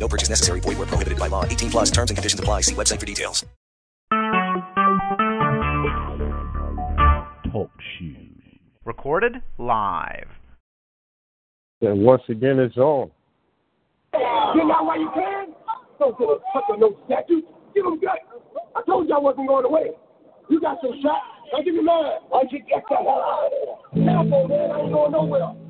No purchase necessary. Void where prohibited by law. 18 plus terms and conditions apply. See website for details. Talk shoes. Recorded live. And once again, it's on. You know why you can? Don't get a touch of no statue. Give them gut. I told you I wasn't going away. You got some shot. Don't give me mad. Why'd you get the hell out of there? Careful, man. I ain't going nowhere.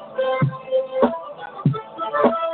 and power,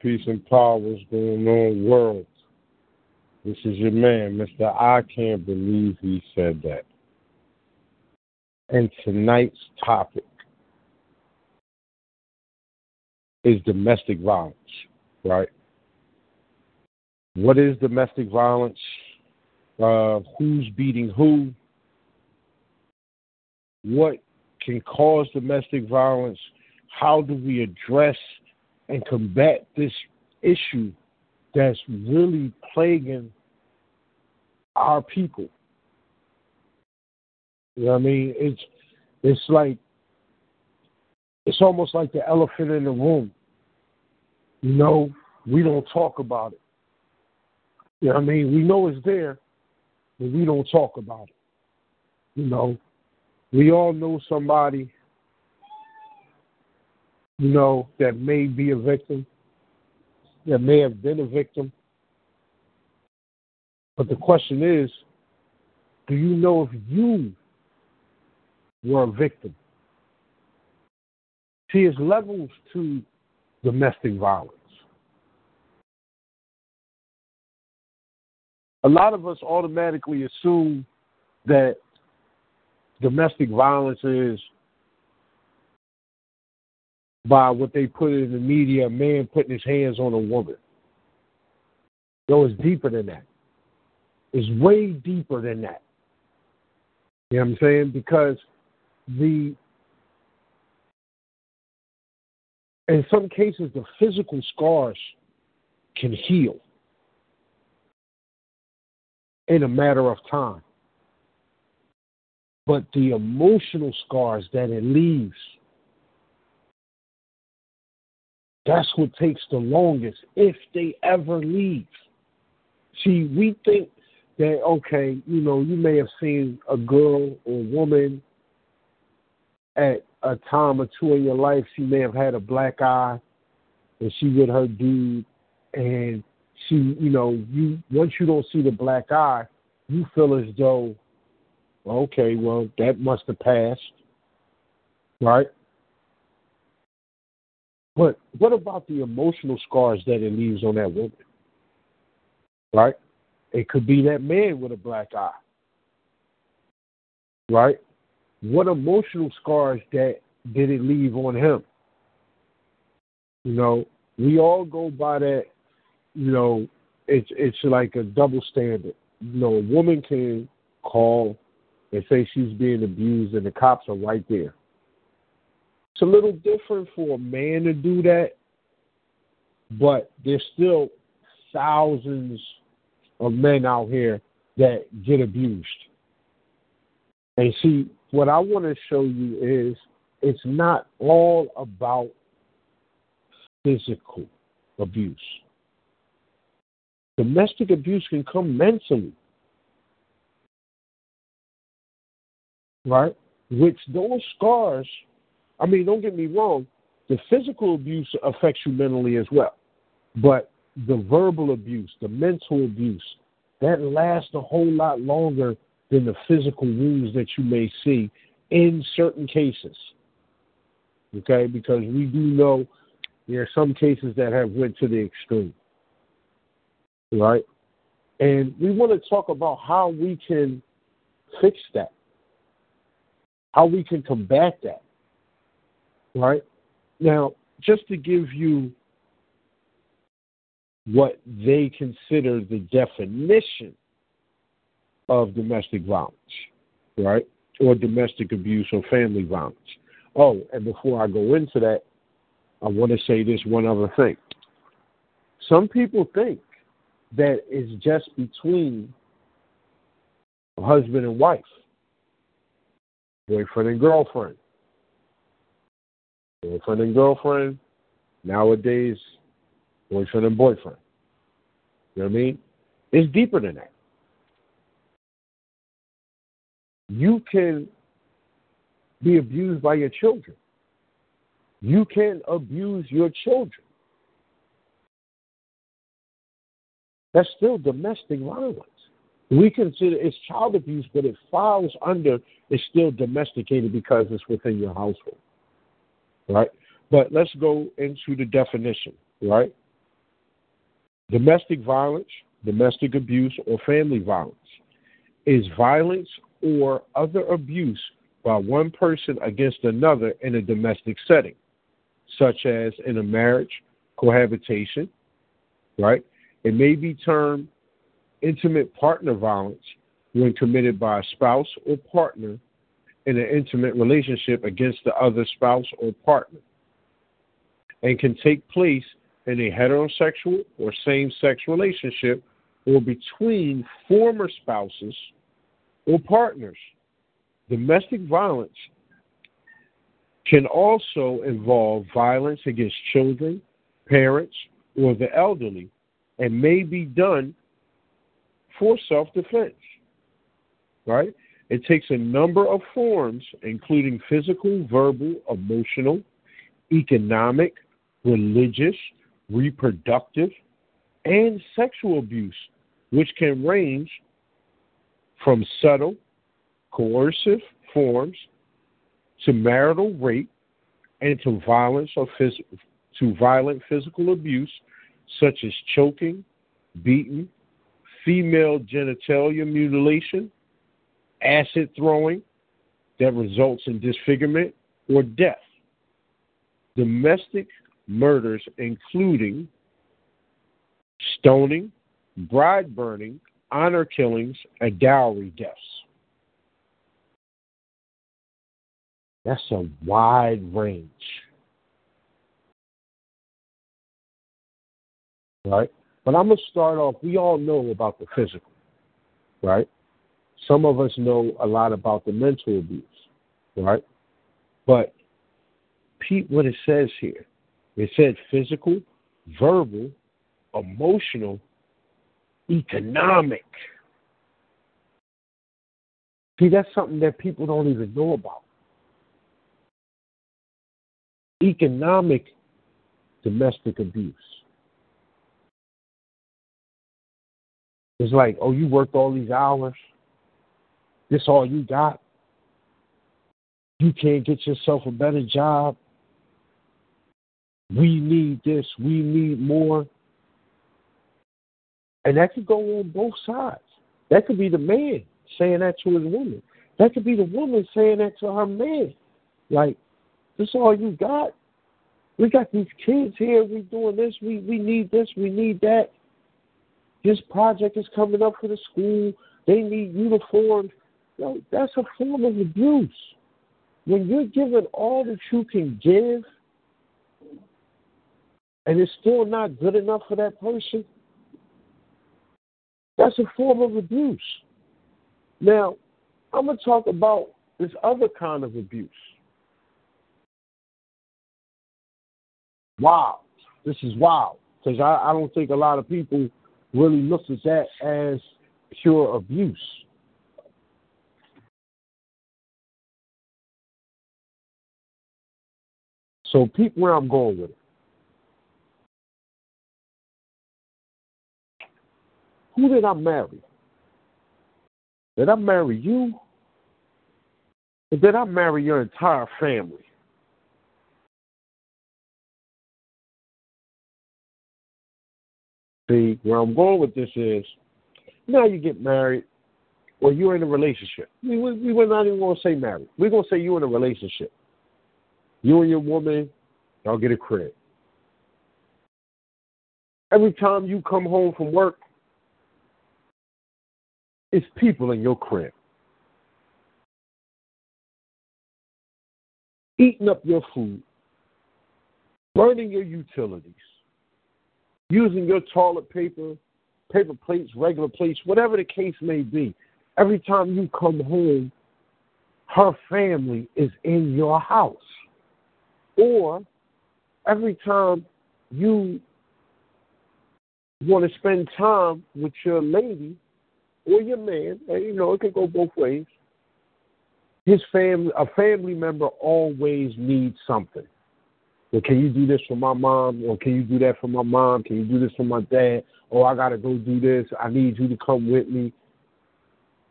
peace and power. What's going on, world? This is your man, Mr. I can't believe he said that. And tonight's topic is domestic violence, right? What is domestic violence? Uh, who's beating who? What can cause domestic violence? How do we address and combat this issue that's really plaguing our people. You know what I mean? It's it's like it's almost like the elephant in the room. You know, we don't talk about it. You know what I mean? We know it's there, but we don't talk about it. You know, we all know somebody you know, that may be a victim, that may have been a victim. But the question is, do you know if you were a victim? See, it's levels to domestic violence. A lot of us automatically assume that domestic violence is by what they put in the media, a man putting his hands on a woman. No, it's deeper than that. It's way deeper than that. You know what I'm saying? Because the in some cases the physical scars can heal in a matter of time. But the emotional scars that it leaves, that's what takes the longest, if they ever leave. See, we think that, okay, you know, you may have seen a girl or woman at a time or two in your life, she may have had a black eye and she with her dude and she, you know, you once you don't see the black eye, you feel as though, okay, well, that must have passed, right? But what about the emotional scars that it leaves on that woman? Right? It could be that man with a black eye. Right? What emotional scars that did it leave on him? You know, we all go by that you know, it's it's like a double standard. You know, a woman can call and say she's being abused, and the cops are right there. It's a little different for a man to do that, but there's still thousands of men out here that get abused. And see, what I want to show you is it's not all about physical abuse. Domestic abuse can come mentally. Right? Which those scars, I mean, don't get me wrong, the physical abuse affects you mentally as well. But the verbal abuse, the mental abuse, that lasts a whole lot longer than the physical wounds that you may see in certain cases. Okay, because we do know there are some cases that have went to the extreme right? And we want to talk about how we can fix that, how we can combat that, right? Now, just to give you what they consider the definition of domestic violence, right? Or domestic abuse or family violence. Oh, and before I go into that, I want to say this one other thing. Some people think that it's just between a husband and wife, boyfriend and girlfriend. Boyfriend and girlfriend, nowadays, boyfriend and boyfriend. You know what I mean? It's deeper than that. You can be abused by your children. You can abuse your children. That's still domestic violence. We consider it's child abuse, but it falls under it's still domesticated because it's within your household. Right? But let's go into the definition, right? Domestic violence, domestic abuse, or family violence is violence or other abuse by one person against another in a domestic setting, such as in a marriage, cohabitation, right? It may be termed intimate partner violence when committed by a spouse or partner in an intimate relationship against the other spouse or partner and can take place in a heterosexual or same sex relationship or between former spouses or partners. Domestic violence can also involve violence against children, parents, or the elderly and may be done for self defense. Right? It takes a number of forms, including physical, verbal, emotional, economic, religious, reproductive, and sexual abuse, which can range from subtle, coercive forms to marital rape and to violence or phys- to violent physical abuse such as choking, beating, female genitalia mutilation, acid throwing that results in disfigurement or death. domestic murders, including stoning, bride burning, honor killings, and dowry deaths. That's a wide range. Right? But I'm going to start off. We all know about the physical, right? Some of us know a lot about the mental abuse, right? But repeat what it says here. It said physical, verbal, emotional, economic. See, that's something that people don't even know about. Economic domestic abuse. It's like, oh, you worked all these hours. This all you got. You can't get yourself a better job. We need this. We need more. And that could go on both sides. That could be the man saying that to his woman. That could be the woman saying that to her man. Like, this all you got? We got these kids here. We doing this. We we need this. We need that. This project is coming up for the school. They need uniforms. Yo, that's a form of abuse. When you're given all that you can give, and it's still not good enough for that person, that's a form of abuse. Now, I'm going to talk about this other kind of abuse. Wow. This is wild because I, I don't think a lot of people really look at that as pure abuse. So peep where I'm going with it. Who did I marry? Did I marry you? Or did I marry your entire family? See, where I'm going with this is now you get married or you're in a relationship. We, we, we we're not even going to say married. We're going to say you're in a relationship. You and your woman, y'all get a crib. Every time you come home from work, it's people in your crib. Eating up your food, burning your utilities, using your toilet paper, paper plates, regular plates, whatever the case may be. Every time you come home, her family is in your house. Or every time you want to spend time with your lady or your man, and you know, it can go both ways. His family, a family member always needs something. Well, can you do this for my mom? Or can you do that for my mom? Can you do this for my dad? Oh, I got to go do this. I need you to come with me.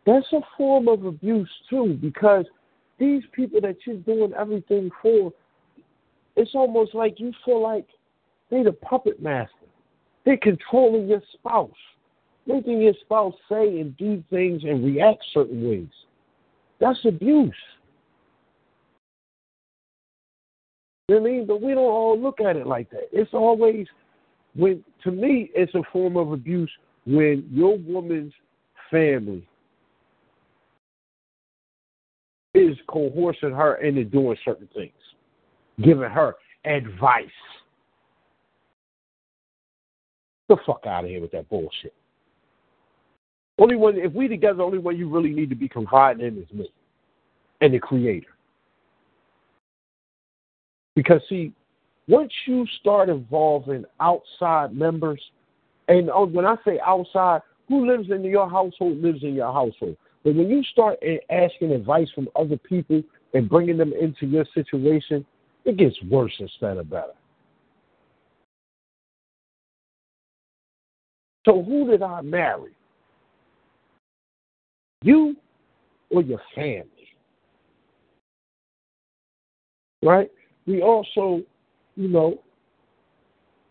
That's a form of abuse, too, because these people that you're doing everything for, it's almost like you feel like they're the puppet master. They're controlling your spouse, making your spouse say and do things and react certain ways. That's abuse. You know what I mean? But we don't all look at it like that. It's always when to me it's a form of abuse when your woman's family is coercing her into doing certain things giving her advice. The fuck out of here with that bullshit. Only one, if we together, only one you really need to be confiding in is me and the Creator. Because see, once you start involving outside members, and oh, when I say outside, who lives in your household lives in your household. But when you start asking advice from other people and bringing them into your situation, it gets worse instead of better. So who did I marry? You or your family? Right? We also, you know,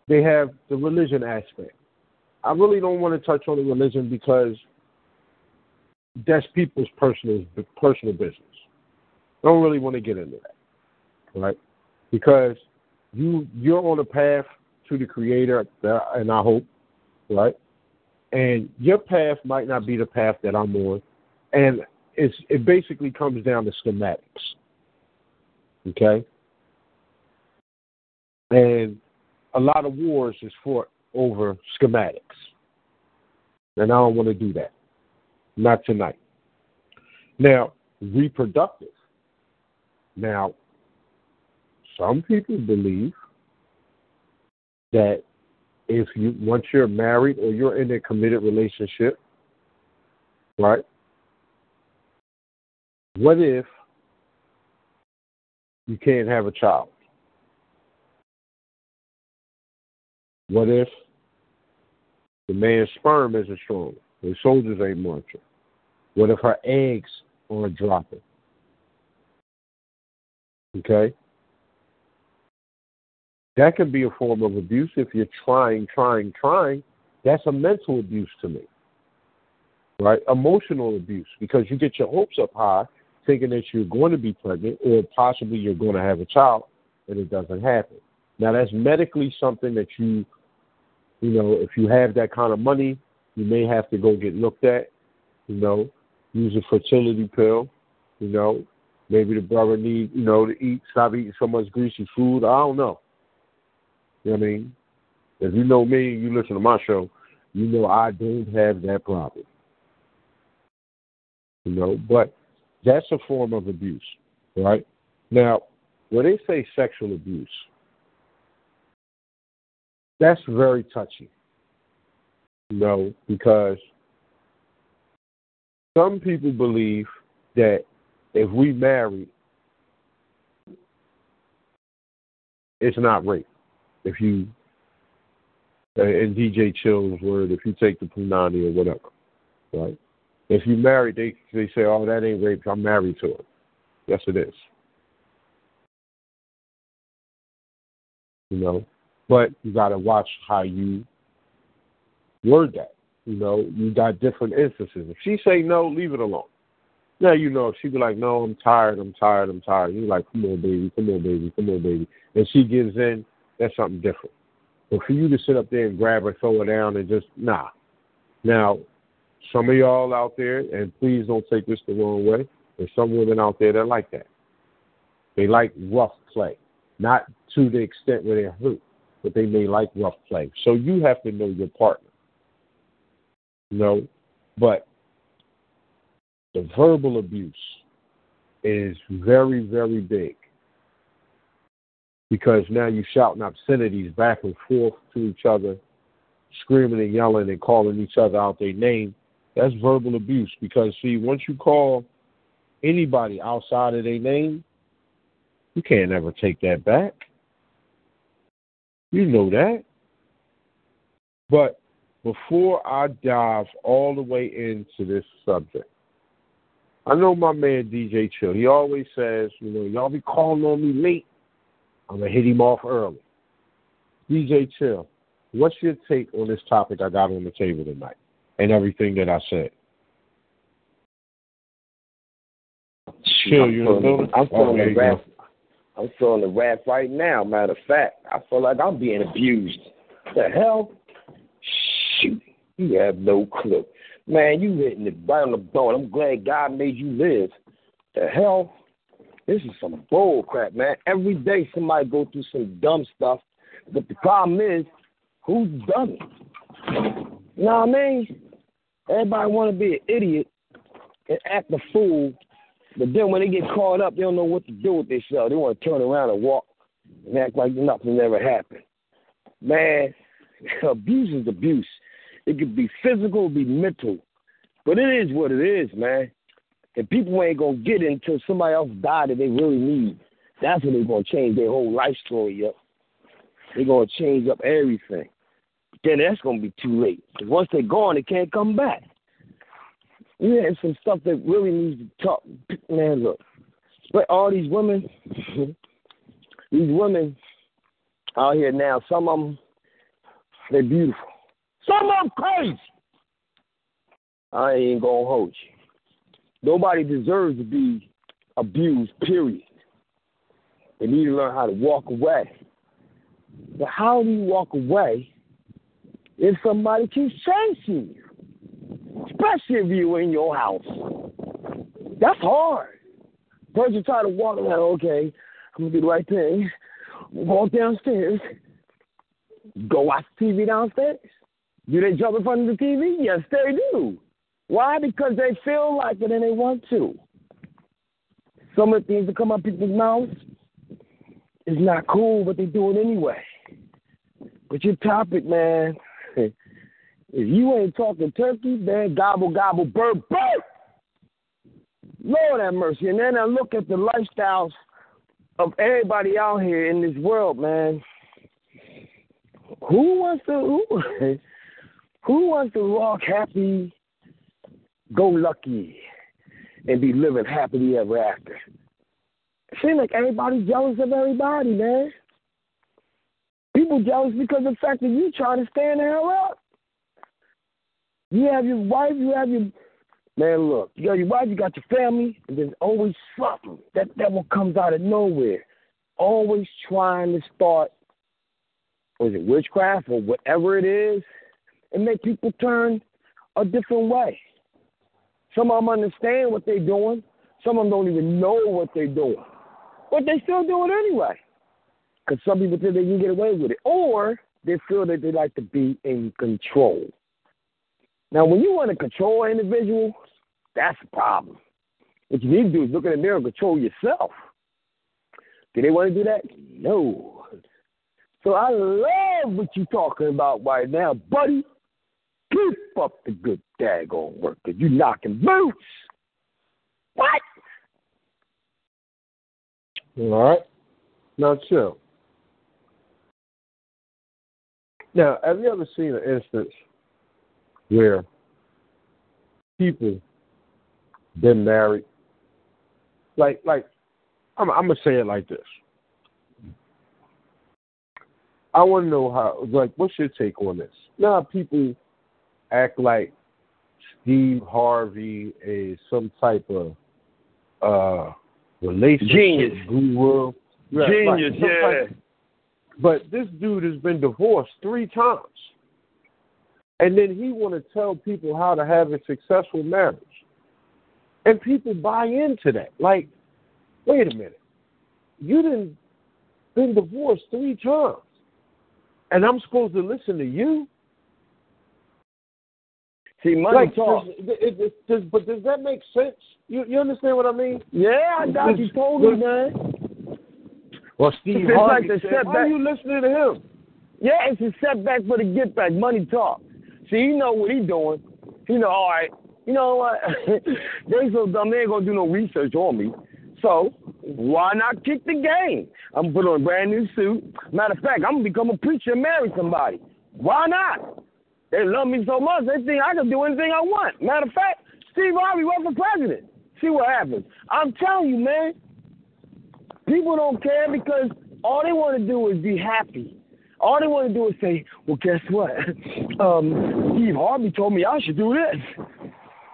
they have the religion aspect. I really don't want to touch on the religion because that's people's personal personal business. I don't really want to get into that. Right? Because you you're on a path to the Creator, and I hope, right? And your path might not be the path that I'm on, and it's it basically comes down to schematics. Okay, and a lot of wars is fought over schematics, and I don't want to do that. Not tonight. Now, reproductive. Now, some people believe that if you once you're married or you're in a committed relationship, right? What if you can't have a child? What if the man's sperm isn't strong? His soldiers ain't marching. What if her eggs aren't dropping? Okay? That can be a form of abuse if you're trying, trying, trying. That's a mental abuse to me. Right? Emotional abuse because you get your hopes up high thinking that you're going to be pregnant or possibly you're going to have a child and it doesn't happen. Now that's medically something that you you know, if you have that kind of money, you may have to go get looked at, you know, use a fertility pill, you know, maybe the brother need, you know, to eat stop eating so much greasy food. I don't know. You know what I mean? If you know me you listen to my show, you know I don't have that problem. You know, but that's a form of abuse, right? Now, when they say sexual abuse, that's very touchy. You know, because some people believe that if we marry, it's not rape if you, uh, in DJ Chill's word, if you take the punani or whatever, right? If you married, they they say, "Oh, that ain't rape. I'm married to her." Yes, it is. You know, but you got to watch how you word that. You know, you got different instances. If she say no, leave it alone. Now you know if she be like, "No, I'm tired. I'm tired. I'm tired." You're like, "Come on, baby. Come on, baby. Come on, baby." And she gives in that's something different. But for you to sit up there and grab her, throw her down, and just nah. Now, some of y'all out there, and please don't take this the wrong way. There's some women out there that like that. They like rough play, not to the extent where they're hurt, but they may like rough play. So you have to know your partner. Know, but the verbal abuse is very, very big because now you're shouting obscenities back and forth to each other, screaming and yelling and calling each other out their name. That's verbal abuse because, see, once you call anybody outside of their name, you can't ever take that back. You know that. But before I dive all the way into this subject, I know my man DJ Chill. He always says, you know, y'all be calling on me late. I'm gonna hit him off early. DJ Chill, what's your take on this topic I got on the table tonight and everything that I said? Chill, you in the building? I'm oh, feeling oh, the rap. I'm feeling the rap right now. Matter of fact, I feel like I'm being abused. The hell? Shoot, you have no clue. Man, you hitting it right on the bone. I'm glad God made you live. The hell? This is some bull crap, man. Every day somebody go through some dumb stuff, but the problem is, who's done it? You know what I mean? Everybody want to be an idiot and act a fool, but then when they get caught up, they don't know what to do with themselves. They want to turn around and walk and act like nothing ever happened. Man, abuse is abuse. It could be physical, it could be mental, but it is what it is, man. And people ain't gonna get it until somebody else die that they really need. That's when they're gonna change their whole life story up. They're gonna change up everything. But then that's gonna be too late. Because once they're gone, they can't come back. Yeah, and some stuff that really needs to talk. Man, look, but all these women, these women out here now, some of them, they're beautiful. Some of them crazy. I ain't gonna hold you. Nobody deserves to be abused, period. They need to learn how to walk away. But how do you walk away if somebody keeps chasing you? Especially if you're in your house. That's hard. Person try to walk around, okay, I'm gonna do the right thing. Walk downstairs. Go watch TV downstairs. Do they jump in front of the TV? Yes, they do. Why? Because they feel like it and they want to. Some of the things that come out people's mouths is not cool, but they do it anyway. But your topic, man, if you ain't talking turkey, man, gobble, gobble, bird, bird. Lord have mercy. And then I look at the lifestyles of everybody out here in this world, man. Who wants to who, who wants to walk happy, go lucky, and be living happily ever after? It seems like everybody's jealous of everybody, man. People jealous because of the fact that you try to stand the hell up. You have your wife, you have your man. Look, you got your wife, you got your family, and there's always something that that one comes out of nowhere. Always trying to start, was it witchcraft or whatever it is, and make people turn a different way. Some of them understand what they're doing. Some of them don't even know what they're doing, but they still do it anyway. Because some people think they can get away with it, or they feel that they like to be in control. Now, when you want to control an individual, that's a problem. What you need to do is look in the mirror and control yourself. Do they want to do that? No. So I love what you're talking about right now, buddy. Keep up the good daggone work, because you're knocking boots. What? All right. Now chill. Now, have you ever seen an instance where people been married? Like, like, I'm, I'm gonna say it like this. I want to know how. Like, what's your take on this? Now, people act like Steve Harvey is some type of uh relationship Genius. guru. Right, Genius, right, yeah. type but this dude has been divorced three times. And then he want to tell people how to have a successful marriage. And people buy into that. Like, wait a minute. You didn't been divorced three times. And I'm supposed to listen to you? See, money like, talk. Does, it, does, but does that make sense? You you understand what I mean? Yeah, I got you totally, man. Well, Steve It's Harvey like the said, why are setback. you listening to him? Yeah, it's a setback for the get back. Money talk. See, he know what he doing. He know, all right, you know what? they so dumb, they ain't gonna do no research on me. So why not kick the game? I'm gonna put on a brand new suit. Matter of fact, I'm gonna become a preacher and marry somebody. Why not? They love me so much, they think I can do anything I want. Matter of fact, Steve Harvey run for president. See what happens. I'm telling you, man. People don't care because all they want to do is be happy. All they want to do is say, well, guess what? Um, Steve Harvey told me I should do this.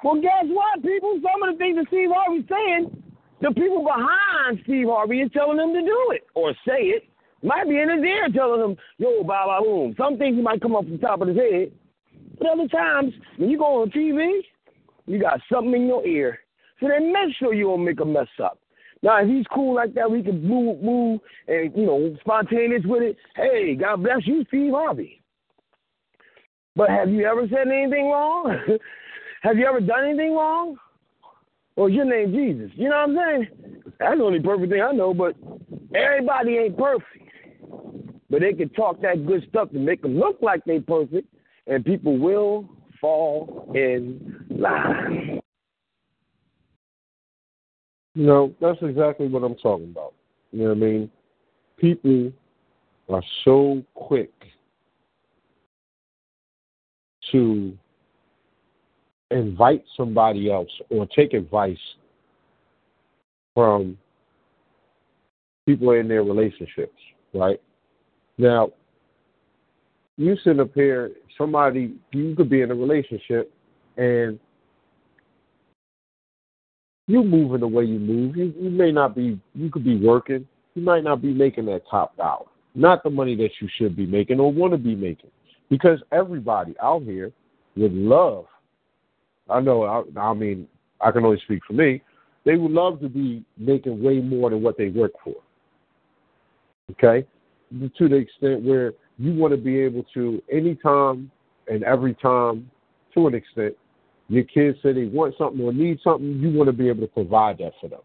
Well, guess what, people? Some of the things that Steve Harvey's saying, the people behind Steve Harvey is telling them to do it or say it. Might be in his ear telling him, yo, ba ba boom. Some things he might come up off the top of his head. Other times, when you go on TV, you got something in your ear. So then make sure you don't make a mess up. Now, if he's cool like that, we can move, move, and you know, spontaneous with it. Hey, God bless you, Steve Harvey. But have you ever said anything wrong? have you ever done anything wrong? Or your name Jesus? You know what I'm saying? That's the only perfect thing I know. But everybody ain't perfect. But they can talk that good stuff to make them look like they perfect, and people will fall in line. No, that's exactly what I'm talking about. You know what I mean? People are so quick to invite somebody else or take advice from people in their relationships, right? Now, you sit up here, somebody, you could be in a relationship and you moving the way you move. You, you may not be, you could be working. You might not be making that top dollar. not the money that you should be making or want to be making. Because everybody out here would love, I know, I, I mean, I can only speak for me, they would love to be making way more than what they work for. Okay? To the extent where you want to be able to, anytime and every time, to an extent, your kids say they want something or need something, you want to be able to provide that for them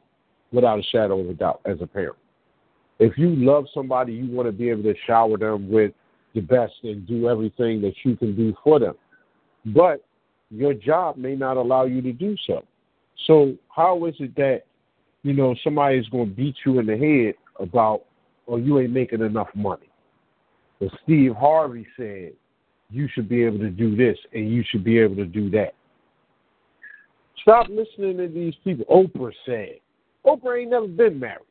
without a shadow of a doubt as a parent. If you love somebody, you want to be able to shower them with the best and do everything that you can do for them. But your job may not allow you to do so. So how is it that, you know, somebody is going to beat you in the head about, oh, you ain't making enough money? But Steve Harvey said you should be able to do this and you should be able to do that. Stop listening to these people. Oprah said. Oprah ain't never been married.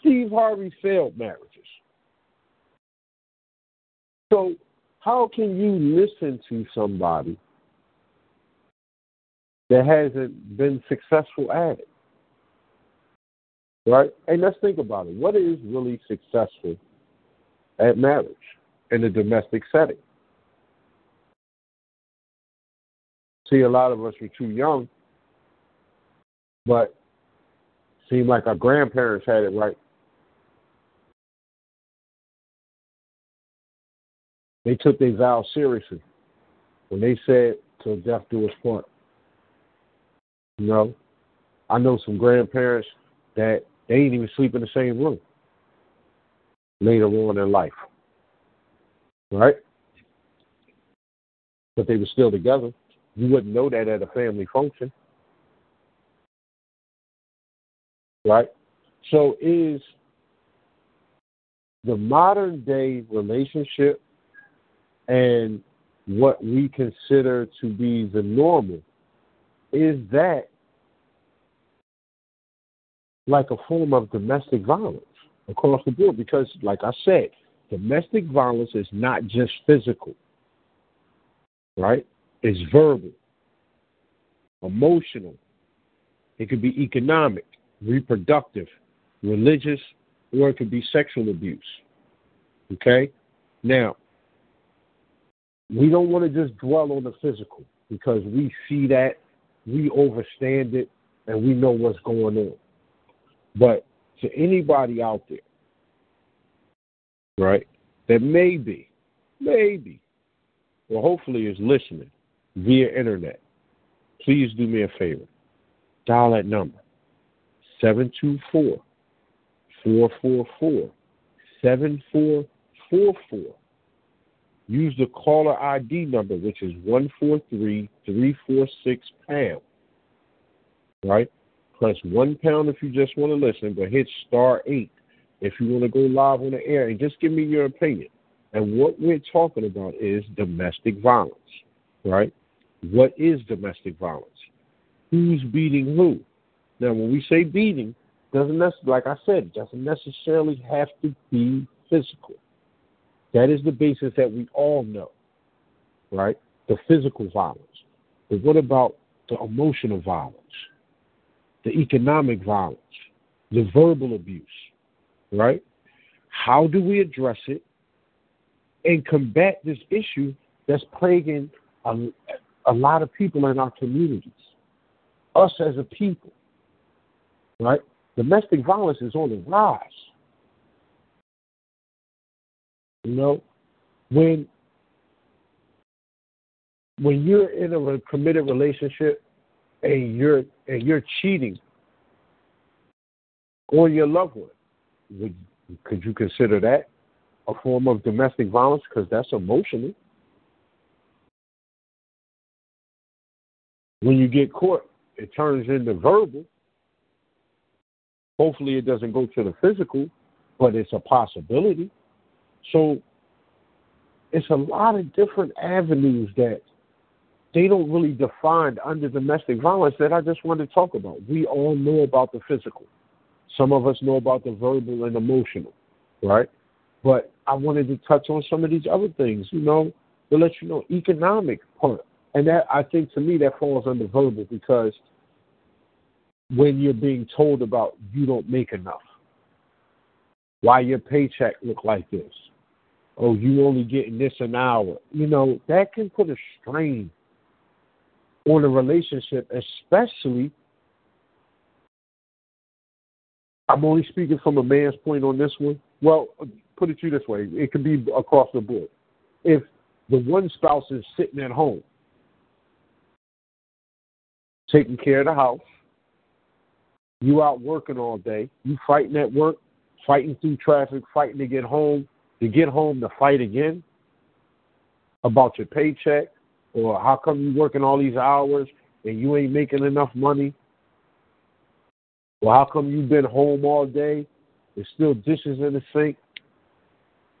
Steve Harvey failed marriages. So, how can you listen to somebody that hasn't been successful at it? Right? And let's think about it. What is really successful at marriage in a domestic setting? See, a lot of us were too young, but seemed like our grandparents had it right. They took their vows seriously when they said, "Till death do us part." You know, I know some grandparents that they didn't even sleep in the same room later on in life, right? But they were still together. You wouldn't know that at a family function, right? So, is the modern day relationship and what we consider to be the normal is that like a form of domestic violence across the board because like I said, domestic violence is not just physical. Right? It's verbal, emotional. It could be economic, reproductive, religious, or it could be sexual abuse. Okay? Now, we don't want to just dwell on the physical because we see that, we overstand it, and we know what's going on. But to anybody out there, right, that maybe, maybe, or hopefully is listening via internet, please do me a favor. Dial that number 724 444 7444 Use the caller ID number, which is 143346 pound. Right? Press one pound if you just want to listen, but hit star eight if you want to go live on the air and just give me your opinion. And what we're talking about is domestic violence, right? What is domestic violence? Who's beating who? Now, when we say beating, doesn't like I said, doesn't necessarily have to be physical. That is the basis that we all know, right? The physical violence. But what about the emotional violence, the economic violence, the verbal abuse, right? How do we address it and combat this issue that's plaguing a, a lot of people in our communities, us as a people, right? Domestic violence is on the rise. You know, when when you're in a committed relationship and you're and you're cheating on your loved one, would could you consider that a form of domestic violence? Because that's emotional. When you get caught, it turns into verbal. Hopefully, it doesn't go to the physical, but it's a possibility. So it's a lot of different avenues that they don't really define under domestic violence that I just wanted to talk about. We all know about the physical. Some of us know about the verbal and emotional, right? But I wanted to touch on some of these other things, you know, to let you know economic part. And that I think to me that falls under verbal because when you're being told about you don't make enough, Why your paycheck look like this? Oh, you only getting this an hour. You know, that can put a strain on a relationship, especially I'm only speaking from a man's point on this one. Well, put it to you this way: it could be across the board. If the one spouse is sitting at home, taking care of the house, you out working all day, you fighting at work, fighting through traffic, fighting to get home, to get home to fight again about your paycheck, or how come you working all these hours and you ain't making enough money well, how come you've been home all day? There's still dishes in the sink.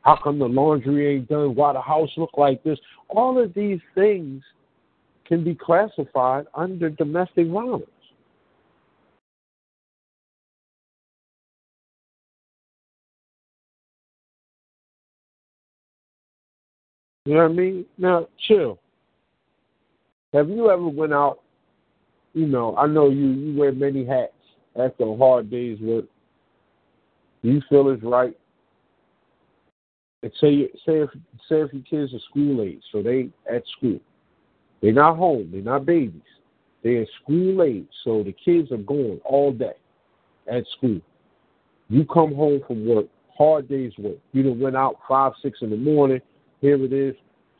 How come the laundry ain't done? Why the house look like this? All of these things can be classified under domestic violence. You know what I mean? Now, chill. Have you ever went out? You know, I know you you wear many hats after a hard day's work, you feel it's right. And say say if say if your kids are school age, so they at school. They're not home, they're not babies. They're school age, so the kids are going all day at school. You come home from work, hard day's work. You done went out five, six in the morning. Here it is,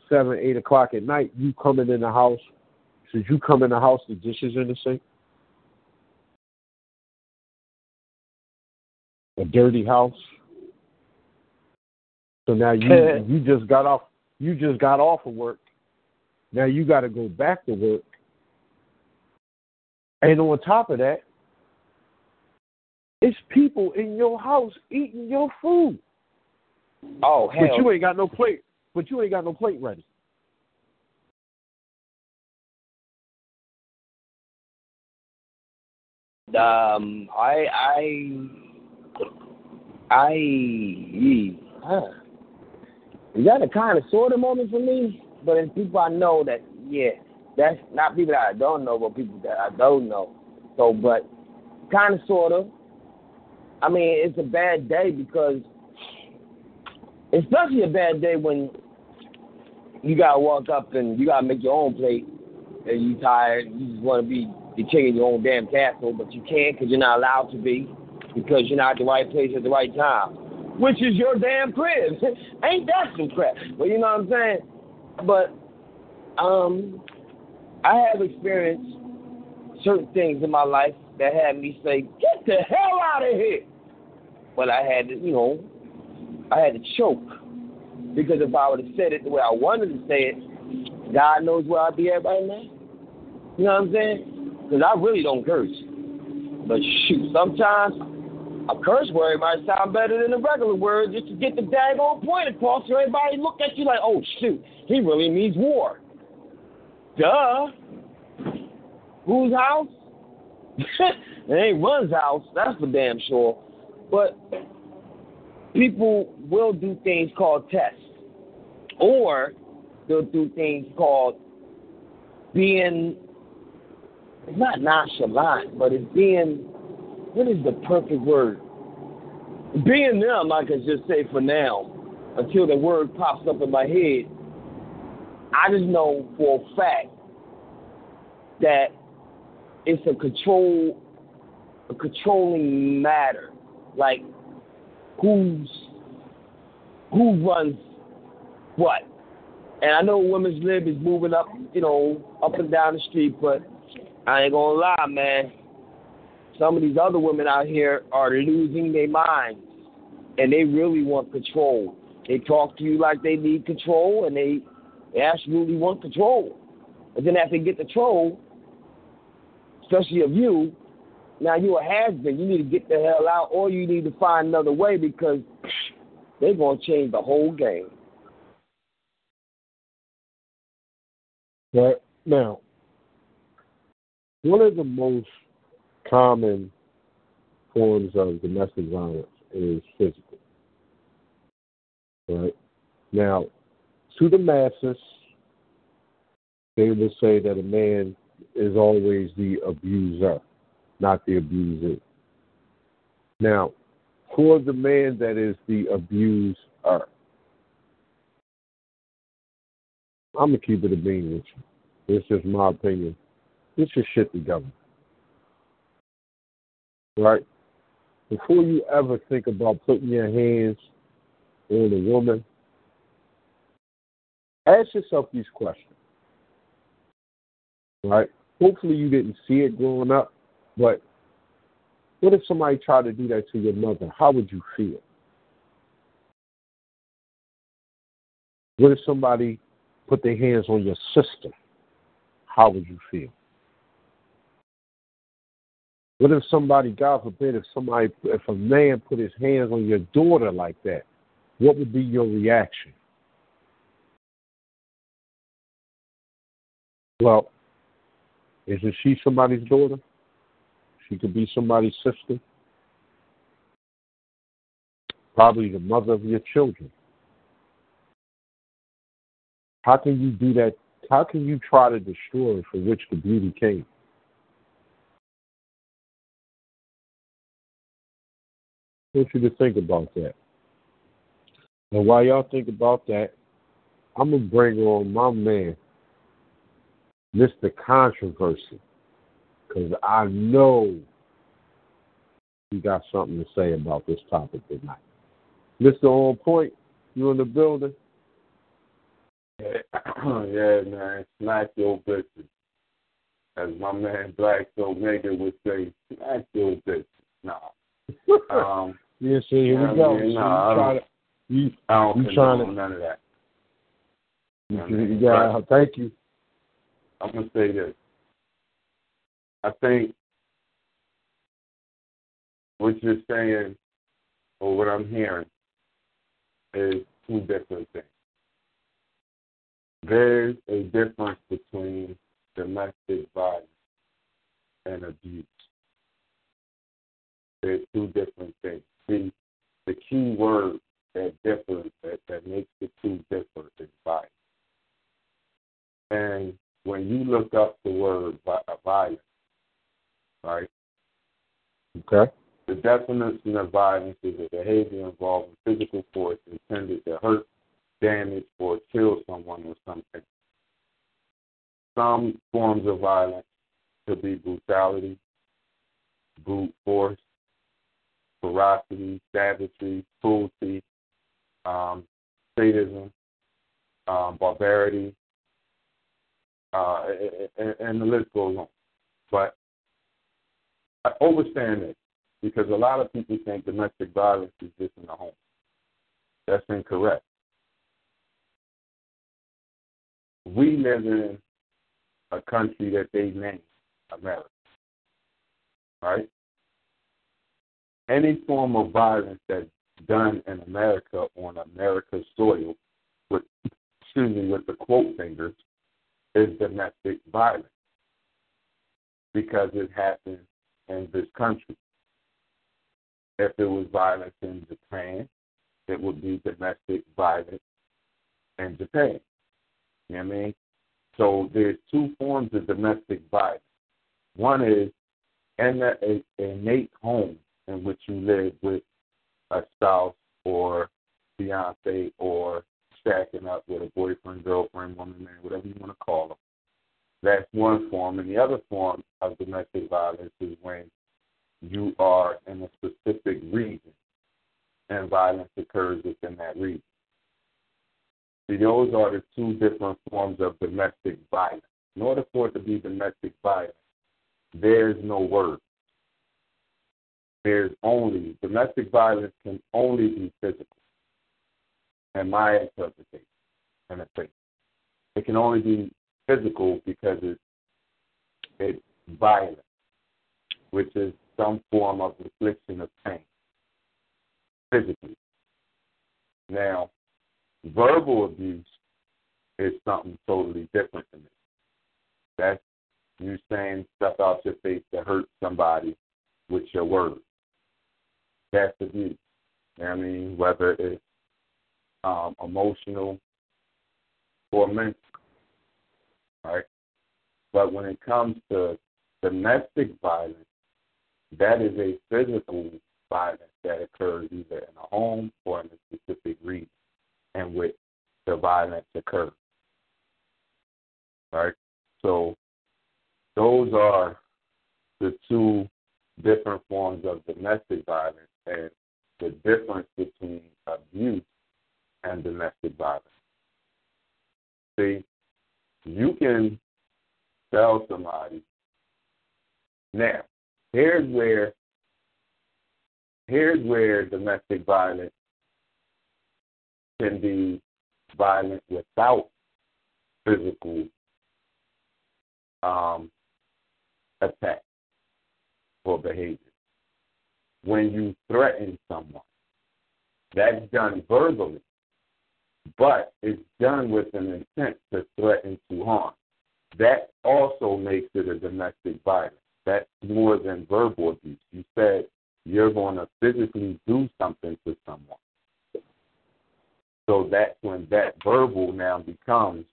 seven, eight o'clock at night. You coming in the house. Since you come in the house, the dishes in the sink. a dirty house. So now you uh, you just got off you just got off of work. Now you got to go back to work. And on top of that, it's people in your house eating your food. Oh hell! But you ain't got no plate. But you ain't got no plate ready. Um, I I I, huh. Is that a kind of sort of moment for me? But it's people I know that, yeah, that's not people that I don't know, but people that I don't know. So, but kind of, sort of. I mean, it's a bad day because, especially a bad day when you gotta walk up and you gotta make your own plate, and you tired, you just want to be the king in your own damn castle, but you can't because you're not allowed to be because you're not at the right place at the right time, which is your damn crib. Ain't that some crap? Well, you know what I'm saying? But um, I have experienced certain things in my life that had me say, "Get the hell out of here!" But I had to, you know, I had to choke because if I would have said it the way I wanted to say it, God knows where I'd be at right now. You know what I'm saying? Because I really don't curse. But shoot, sometimes a curse word might sound better than a regular word just to get the daggone point across so everybody look at you like, oh, shoot, he really means war. Duh. Whose house? it ain't Run's house, that's for damn sure. But people will do things called tests. Or they'll do things called being, it's not nonchalant, but it's being what is the perfect word? Being them, I can just say for now, until the word pops up in my head, I just know for a fact that it's a control, a controlling matter. Like who's who runs what? And I know women's lib is moving up, you know, up and down the street, but I ain't gonna lie, man some of these other women out here are losing their minds and they really want control. They talk to you like they need control and they, they absolutely want control. But then after they get the control, especially of you, now you're a has been. You need to get the hell out or you need to find another way because they're to change the whole game. Right. Now, one of the most common forms of domestic violence is physical. Right? Now, to the masses, they will say that a man is always the abuser, not the abuser. Now, for the man that is the abuser. I'm gonna keep it a bean with you. This is my opinion. Get your shit together. Right? Before you ever think about putting your hands on a woman, ask yourself these questions. Right? Hopefully you didn't see it growing up, but what if somebody tried to do that to your mother? How would you feel? What if somebody put their hands on your sister? How would you feel? What if somebody, God forbid, if somebody, if a man put his hands on your daughter like that, what would be your reaction? Well, isn't she somebody's daughter? She could be somebody's sister. Probably the mother of your children. How can you do that? How can you try to destroy for which the beauty came? Want you to think about that. And while y'all think about that, I'm gonna bring on my man, Mr. Controversy because I know he got something to say about this topic tonight. Mr. On Point, you in the building? Yeah, yeah man. Smack your bitches. As my man Black Omega would say, smack your bitches. Nah. Um, yeah, see, here we go. mean? So I you try to, you, I don't you trying to, none of that. you, you, yeah, thank you. I'm gonna say this. I think what you're saying or what I'm hearing is two different things. There's a difference between domestic violence and abuse. There's two different things. See, the key word that differs, that, that makes the two differ is violence. And when you look up the word violence, right? Okay. The definition of violence is a behavior involving physical force intended to hurt, damage, or kill someone or something. Some forms of violence could be brutality, brute force, ferocity, savagery, cruelty, um, sadism, um, barbarity, uh, and, the list goes on. But I understand this because a lot of people think domestic violence is just in the home. That's incorrect. We live in a country that they name America, right? Any form of violence that's done in America on America's soil, with excuse me, with the quote fingers, is domestic violence because it happens in this country. If it was violence in Japan, it would be domestic violence in Japan. You know what I mean? So there's two forms of domestic violence. One is in the innate home in which you live with a spouse or fiance or stacking up with a boyfriend, girlfriend, woman, man, whatever you want to call them. That's one form. And the other form of domestic violence is when you are in a specific region and violence occurs within that region. See, those are the two different forms of domestic violence. In order for it to be domestic violence, there's no word. There's only, domestic violence can only be physical, in my interpretation and opinion. It can only be physical because it's, it's violent, which is some form of infliction of pain physically. Now, verbal abuse is something totally different to me. That's you saying stuff out your face to hurt somebody with your words. That's abuse. I mean, whether it's um, emotional or mental. Right? But when it comes to domestic violence, that is a physical violence that occurs either in a home or in a specific region in which the violence occurs. Right? So those are the two different forms of domestic violence and the difference between abuse and domestic violence. See, you can tell somebody. Now, here's where here's where domestic violence can be violent without physical um, attack or behavior. When you threaten someone, that's done verbally, but it's done with an intent to threaten to harm. That also makes it a domestic violence. That's more than verbal abuse. You said you're going to physically do something to someone. So that's when that verbal now becomes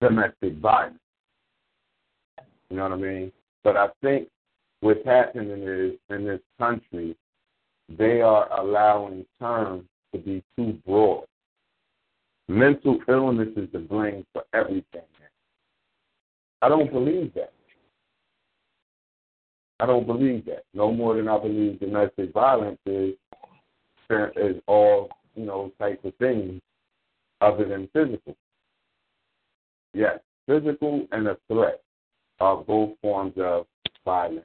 domestic violence. You know what I mean? But I think what's happening is in this country, they are allowing terms to be too broad. Mental illness is the blame for everything. I don't believe that. I don't believe that. No more than I believe domestic violence is is all you know types of things other than physical. Yes, physical and a threat are both forms of violence.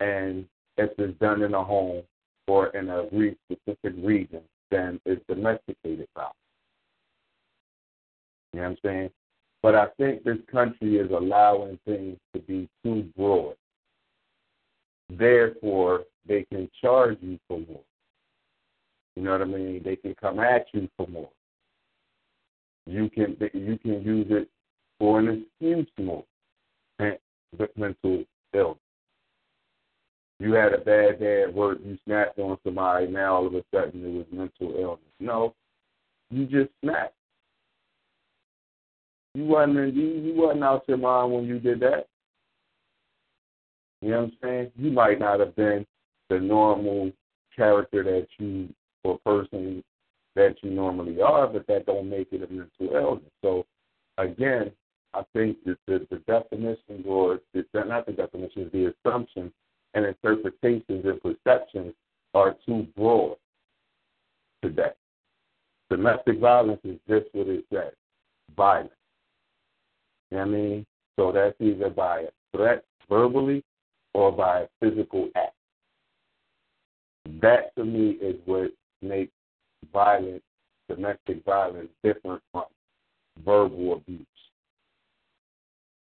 And if it's done in a home or in a specific region, then it's domesticated violence. You know what I'm saying? But I think this country is allowing things to be too broad. Therefore, they can charge you for more. You know what I mean? They can come at you for more. You can you can use it for an excuse more. Mental illness. You had a bad day at work, you snapped on somebody, now all of a sudden it was mental illness. No, you just snapped. You wasn't you, you wasn't out your mind when you did that. You know what I'm saying? You might not have been the normal character that you or person that you normally are, but that don't make it a mental illness. So again, I think that the, the definitions or the, not the definitions, the assumptions and interpretations and perceptions are too broad today. Domestic violence is just what it says violence. You know what I mean? So that's either by a threat verbally or by a physical act. That to me is what makes violence, domestic violence, different from verbal abuse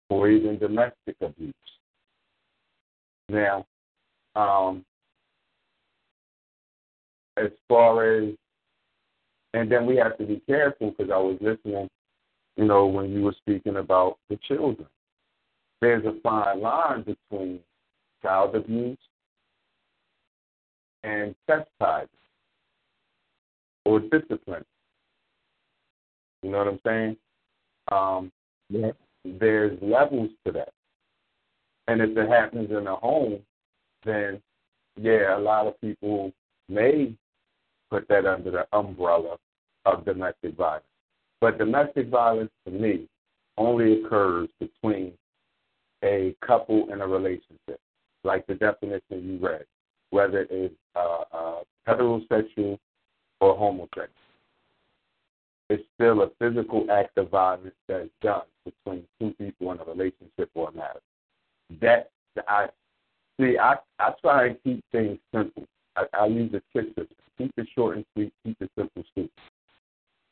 or even domestic abuse. Now, um, as far as, and then we have to be careful because I was listening, you know, when you were speaking about the children. There's a fine line between child abuse and chastising or discipline. You know what I'm saying? Um, yeah. There's levels to that. And if it happens in a home, then yeah, a lot of people may put that under the umbrella of domestic violence. But domestic violence to me only occurs between a couple in a relationship, like the definition you read, whether it's uh, uh, heterosexual or homosexual. It's still a physical act of violence that's done between two people in a relationship or marriage. That I see. I I try and keep things simple. I, I use a trick system. Keep it short and sweet. Keep it simple, sweet.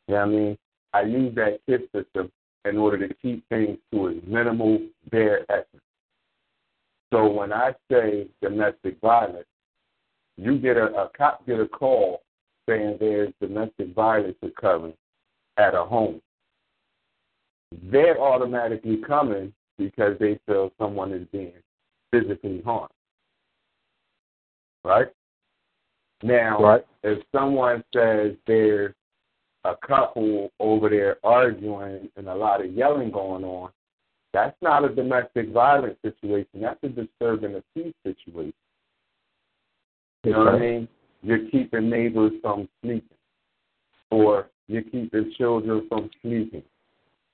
You know what I mean? I use that tip system in order to keep things to a minimal, bare essence. So when I say domestic violence, you get a, a cop get a call saying there's domestic violence occurring at a home. They're automatically coming because they feel someone is being physically harmed. Right? Now, right. if someone says there's a couple over there arguing and a lot of yelling going on, that's not a domestic violence situation. That's a disturbing of peace situation. You know what I mean? You're keeping neighbors from sleeping, or you're keeping children from sleeping.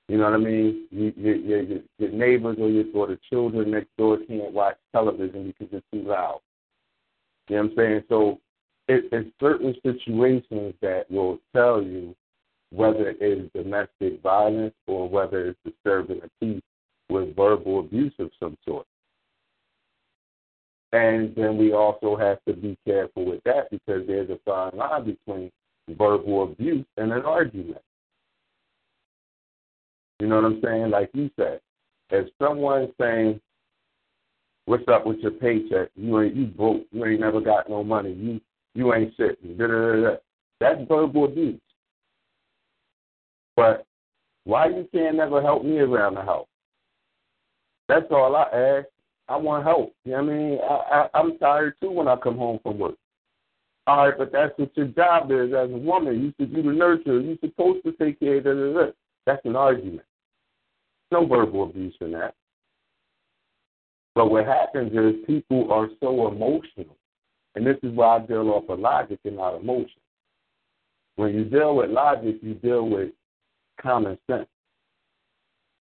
You know what I mean? You, you, you, your neighbors or your or the children next door can't watch television because it's too loud. You know what I'm saying? So it, it's certain situations that will tell you whether it is domestic violence or whether it's disturbing the peace with verbal abuse of some sort. And then we also have to be careful with that because there's a fine line between verbal abuse and an argument. You know what I'm saying? Like you said, if someone's saying, "What's up with your paycheck? You ain't you broke. You ain't never got no money. You you ain't sitting. Da, da, da. That's verbal abuse. But why you can't never help me around the house? That's all I ask. I want help. You know what I mean? I, I, I'm tired too when I come home from work. All right, but that's what your job is as a woman. You should be the nurturer. You're supposed to take care of that. That's an argument. No verbal abuse in that. But what happens is people are so emotional. And this is why I deal off of logic and not emotion. When you deal with logic, you deal with common sense,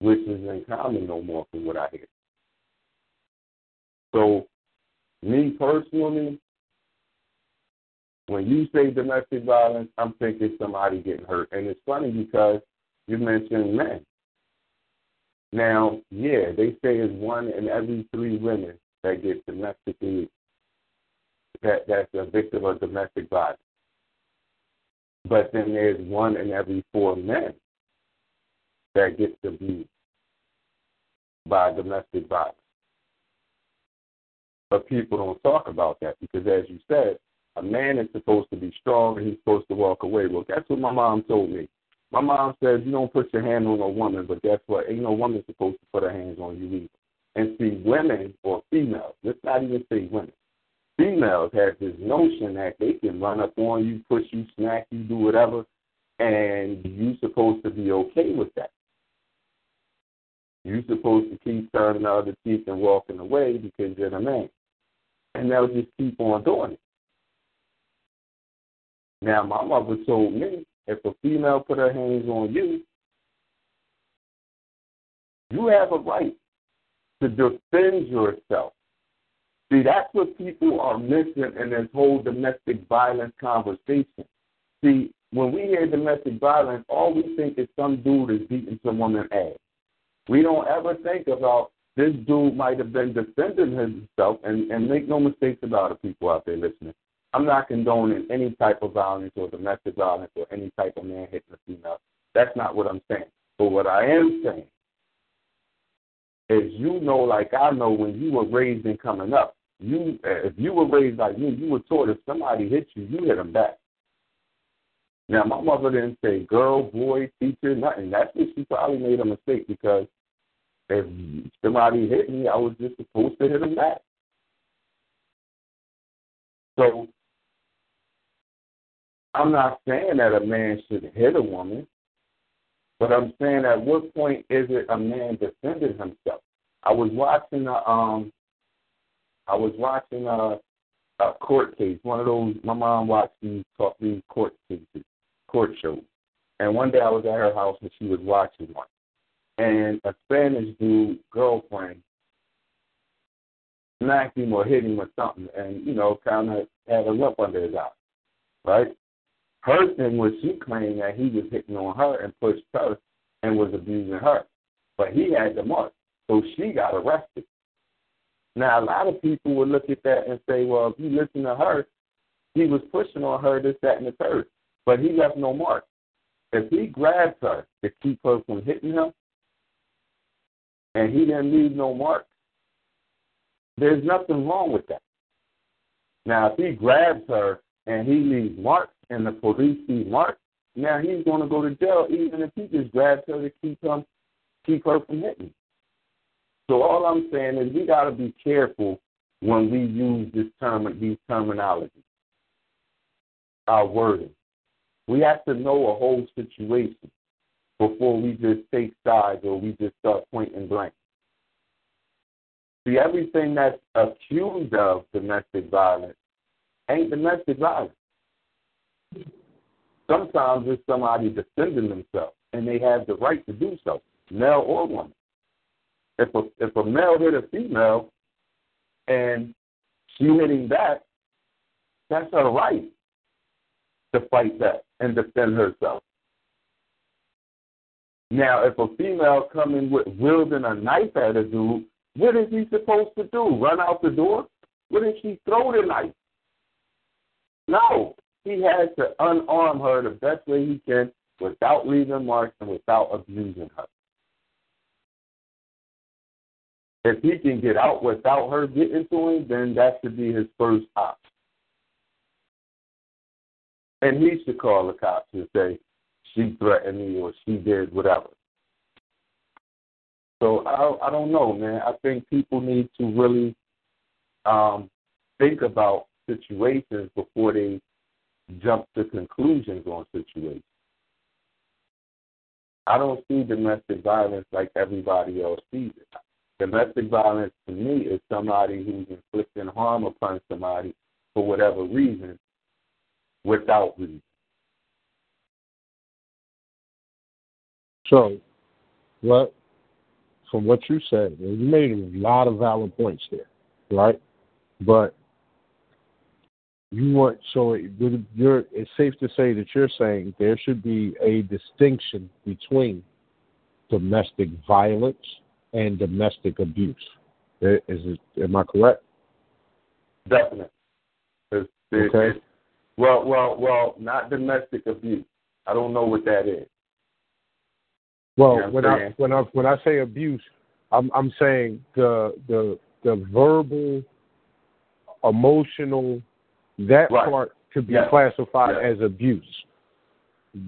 which is in common no more from what I hear. So, me personally, when you say domestic violence, I'm thinking somebody getting hurt. And it's funny because you mentioned men. Now, yeah, they say it's one in every three women that get domestically that that's a victim of domestic violence. But then there's one in every four men that gets abused by domestic violence. But people don't talk about that because, as you said, a man is supposed to be strong and he's supposed to walk away. Well, that's what my mom told me. My mom says you don't put your hand on a woman, but guess what? Ain't no woman supposed to put her hands on you either. And see, women or females, let's not even say women, females have this notion that they can run up on you, push you, smack you, do whatever, and you're supposed to be okay with that. You're supposed to keep turning the other cheek and walking away because you're the man. And they'll just keep on doing it. Now, my mother told me if a female put her hands on you, you have a right to defend yourself. See, that's what people are missing in this whole domestic violence conversation. See, when we hear domestic violence, all we think is some dude is beating some woman ass. We don't ever think about this dude might have been defending himself, and, and make no mistakes about it, people out there listening. I'm not condoning any type of violence or domestic violence or any type of man hitting a female. That's not what I'm saying. But what I am saying is you know, like I know, when you were raised and coming up, you if you were raised like me, you were taught if somebody hit you, you hit them back. Now my mother didn't say girl, boy, teacher, nothing. That's what she probably made a mistake because if somebody hit me, I was just supposed to hit them back. So I'm not saying that a man should hit a woman, but I'm saying at what point is it a man defending himself? I was watching a um I was watching a a court case, one of those my mom watched these talk these court cases, court shows. And one day I was at her house and she was watching one. And a Spanish dude girlfriend smacked him or hit him or something and, you know, kinda had a lump under his eye. Right? Her thing was she claimed that he was hitting on her and pushed her and was abusing her. But he had the mark. So she got arrested. Now, a lot of people would look at that and say, well, if you listen to her, he was pushing on her, this, that, and the third. But he left no mark. If he grabbed her to keep her from hitting him, and he didn't leave no mark, there's nothing wrong with that. Now, if he grabs her and he leaves marks and the police see Mark, now he's going to go to jail even if he just grabs her to keep him, keep her from hitting. So all I'm saying is we got to be careful when we use this term, these terminologies, our wording. We have to know a whole situation before we just take sides or we just start pointing blank. See, everything that's accused of domestic violence ain't domestic violence. Sometimes it's somebody defending themselves, and they have the right to do so, male or woman. If a if a male hit a female, and she hitting back, that's her right to fight that and defend herself. Now, if a female coming with wielding a knife at a dude, what is he supposed to do? Run out the door? What if she throw the knife? No, he has to unarm her the best way he can without leaving marks and without abusing her. If he can get out without her getting to him, then that should be his first option. And he should call the cops and say, she threatened me or she did whatever. So I I don't know, man. I think people need to really um, think about situations before they jump to conclusions on situations. I don't see domestic violence like everybody else sees it. Domestic violence to me is somebody who's inflicting harm upon somebody for whatever reason without reason. So, what from what you said, you made a lot of valid points there, right? But you want so you're it's safe to say that you're saying there should be a distinction between domestic violence and domestic abuse. Is it am I correct? Definitely. It's, it's, okay. well, well, well, not domestic abuse. I don't know what that is. Well, you know when I when I when I say abuse, I'm I'm saying the the the verbal, emotional, that right. part could be classified as abuse.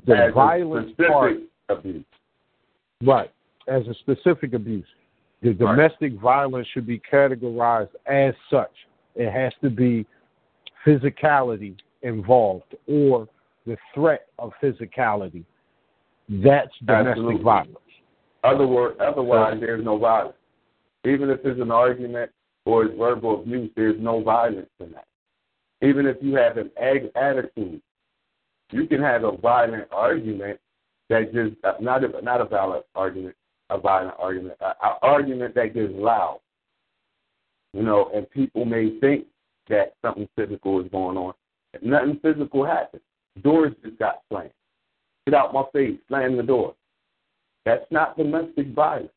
The as violent part, abuse. right, as a specific abuse. The domestic right. violence should be categorized as such. It has to be physicality involved or the threat of physicality. That's domestic Absolutely. violence. Otherwise, otherwise there's no violence. Even if it's an argument or it's verbal abuse, there's no violence in that. Even if you have an ag- attitude, you can have a violent argument that just uh, not a, not a violent argument, a violent argument, an argument that gets loud. You know, and people may think that something physical is going on. Nothing physical happened. Doors just got slammed. Get out my face, slam the door. That's not domestic violence.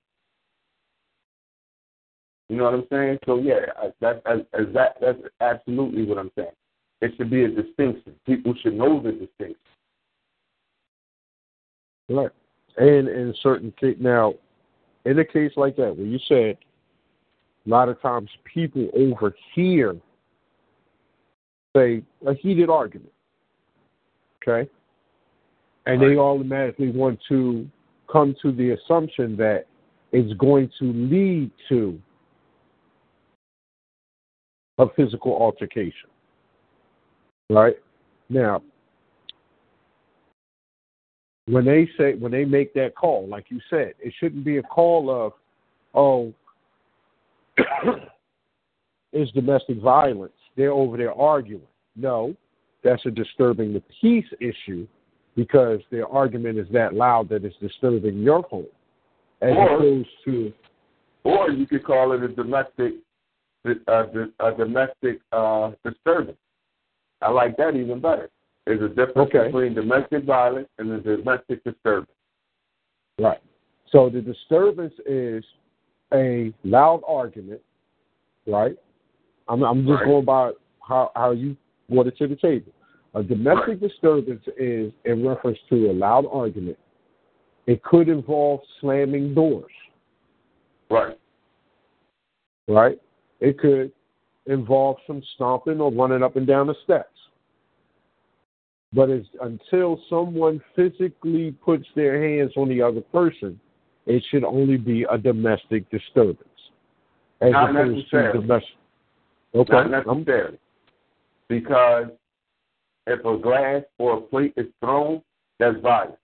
You know what I'm saying? So yeah, that, as, that that's absolutely what I'm saying. It should be a distinction. People should know the distinction. Right. And in certain case, now, in a case like that, where you said a lot of times people overhear, say, a heated argument, okay, and right. they automatically want to come to the assumption that it's going to lead to a physical altercation. Right? Now, when they say when they make that call, like you said, it shouldn't be a call of, oh, it's domestic violence. They're over there arguing. No, that's a disturbing the peace issue because their argument is that loud that it's disturbing your home, as or, opposed to. Or you could call it a domestic, a, a domestic uh, disturbance. I like that even better. There's a difference okay. between domestic violence and a domestic disturbance. Right. So the disturbance is a loud argument, right? I'm, I'm just right. going by how, how you brought it to the table. A domestic right. disturbance is in reference to a loud argument. It could involve slamming doors. Right. Right? It could involve some stomping or running up and down the steps. But it's until someone physically puts their hands on the other person, it should only be a domestic disturbance. As Not necessarily. domestic. Okay. Not necessarily. Because if a glass or a plate is thrown, that's violence.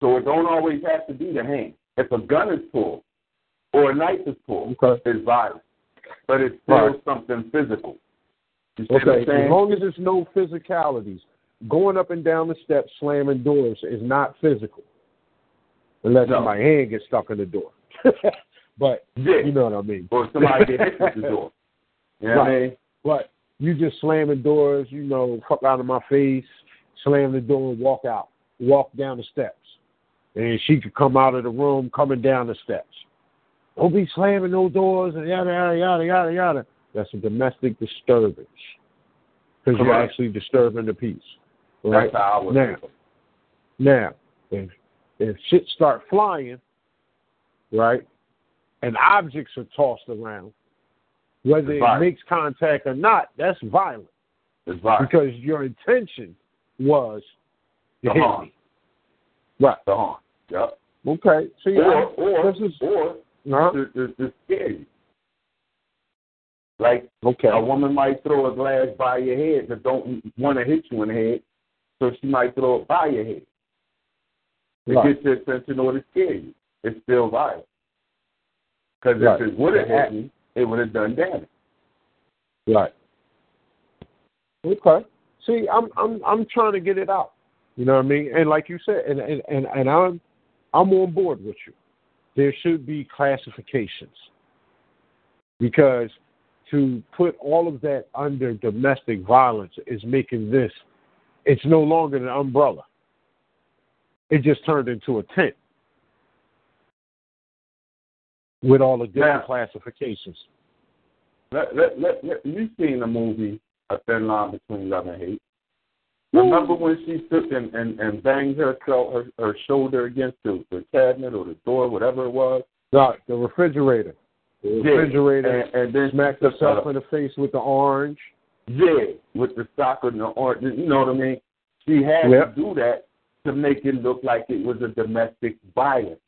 So it don't always have to be the hand. If a gun is pulled or a knife is pulled, Okay. it's violence. But it's still Right. something physical. You see what I'm Okay, saying? as long as there's no physicalities, going up and down the steps, slamming doors is not physical, unless No. my hand gets stuck in the door. but yeah. you know what I mean. or somebody get hit with the door. You know what I mean? But you just slamming doors, you know, fuck out of my face, slam the door, and walk out, walk down the steps, and she could come out of the room coming down the steps. Don't be slamming no doors and yada yada yada yada yada. That's a domestic disturbance because you're actually disturbing the peace. Right That's how I would now, think. now, if if shit start flying, right, and objects are tossed around, whether It's it violent. makes contact or not, that's violent It's violent. because your intention was to The hit harm. me. Right. The harm. Yep. Okay. See, Or, or, this is or to, to, to scare you. Like okay. a woman might throw a glass by your head that don't want to hit you in the head, so she might throw it by your head to Right. get your attention or to scare you. It's still violent. Because Right. if it would have hit me, it would have done damage. Right. Okay. See, I'm I'm I'm trying to get it out. You know what I mean? And like you said, and and and, and I'm I'm on board with you. There should be classifications because to put all of that under domestic violence is making this. It's no longer an umbrella. It just turned into a tent with all the different Now- classifications. Let, let, let, let, you've seen the movie A Thin Line Between Love and Hate. Remember when she took and, and, and banged herself, her, her shoulder against the, the cabinet or the door, whatever it was? No, the refrigerator. The Yeah. refrigerator And, and then smacked herself in the face with the orange. Yeah, with the sock and the orange. You know what I mean? She had Yep. to do that to make it look like it was a domestic violence.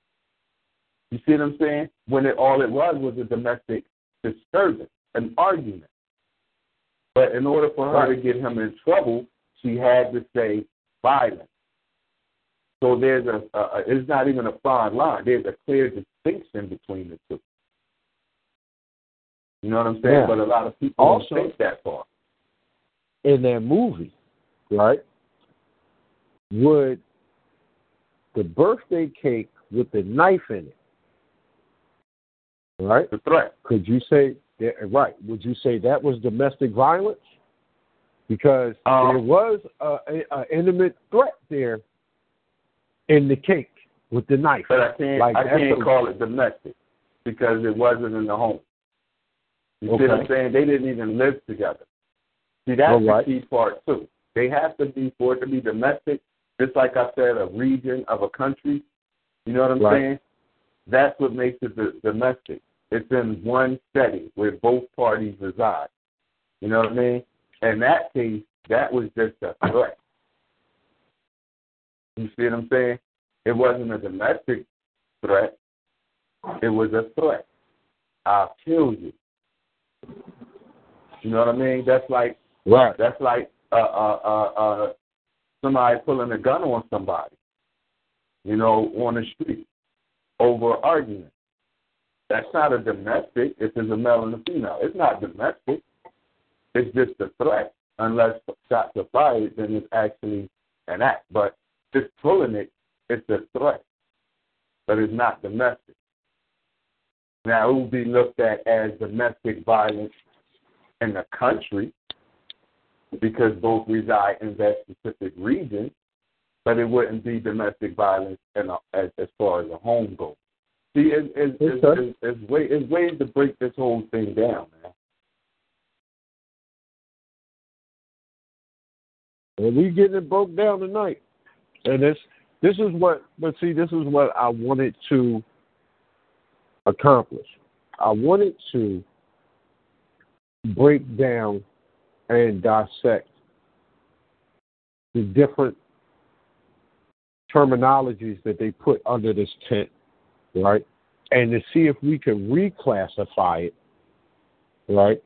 You see what I'm saying? When it all it was was a domestic disturbance, an argument. But in order for her to get him in trouble, she had to say violence. So there's a, a, it's not even a fine line. There's a clear distinction between the two. You know what I'm saying? Yeah. But a lot of people Also- don't think that far. in that movie, right? Would the birthday cake with the knife in it, right? The threat. Could you say that, right? Would you say that was domestic violence? Because Um, there was a, a, a intimate threat there in the cake with the knife. But I can't Like, I can't call it domestic because it wasn't in the home. You see what I'm saying? They didn't even live together. See, that's All right. the key part too. They have to be for it to be domestic. Just like I said, a region of a country. You know what I'm Right. saying? That's what makes it the domestic. It's in one setting where both parties reside. You know what I mean? In that case, that was just a threat. You see what I'm saying? It wasn't a domestic threat. It was a threat. I'll kill you. You know what I mean? That's like Right. that's like uh, uh, uh, uh, somebody pulling a gun on somebody. You know, on the street over argument. That's not a domestic. If it's a male and a female, it's not domestic. It's just a threat. Unless shots are fired, then it's actually an act. But just pulling it, it's a threat. But it's not domestic. Now, it will be looked at as domestic violence in the country because both reside in that specific region, but it wouldn't be domestic violence in a, as, as far as a home goes. See, it's, it's, it's, Okay. it's, it's, way, it's ways to break this whole thing down, man. And we getting it broke down tonight. And this this is what but see, this is what I wanted to accomplish. I wanted to break down and dissect the different terminologies that they put under this tent, right? And to see if we can reclassify it, right,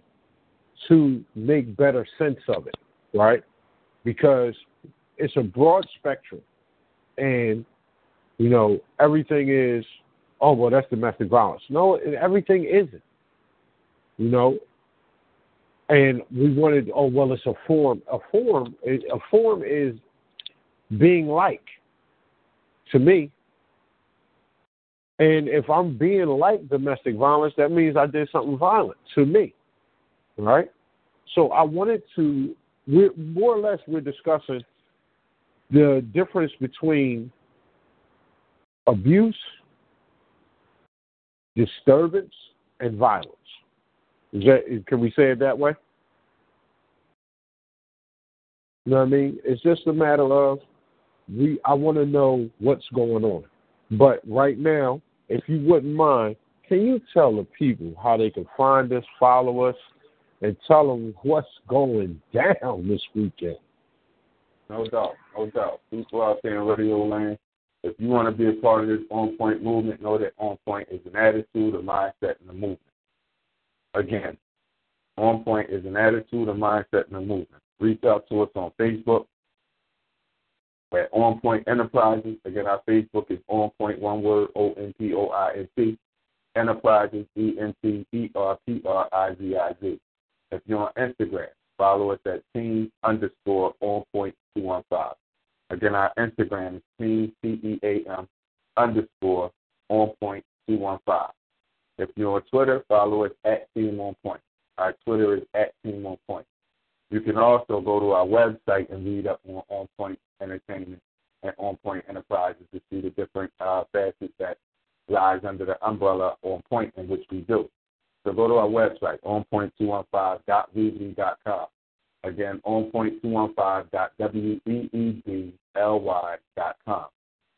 to make better sense of it, right? Because it's a broad spectrum. And, you know, everything is, oh, well, that's domestic violence. No, everything isn't. You know, and we wanted. Oh well, it's a form. A form. A form is being like to me. And if I'm being like domestic violence, that means I did something violent to me. Right? So I wanted to, we're, more or less, we're discussing the difference between abuse, disturbance, and violence. Is that, can we say it that way? You know what I mean? It's just a matter of we. I want to know what's going on. But right now, if you wouldn't mind, can you tell the people how they can find us, follow us, and tell them what's going down this weekend? No doubt, no doubt. People out there in radio land, if you want to be a part of this on point movement, know that on point is an attitude, a mindset, and a movement. Again, on point is an attitude, a mindset, and a movement. Reach out to us on Facebook at On Point Enterprises. Again, our Facebook is On Point, one word, O N P O I N T. Enterprises, E N T E R P R I Z I Z. If you're on Instagram, follow us at team underscore on point 215. Again, our Instagram is team, T E A M underscore on point 215. If you're on Twitter, follow us at team on point. Our Twitter is at team on point. You can also go to our website and read up on On Point Entertainment and On Point Enterprises to see the different uh, facets that lies under the umbrella On Point in which we do. So go to our website, onpoint215.weebly.com. Again, onpoint215.weebly.com.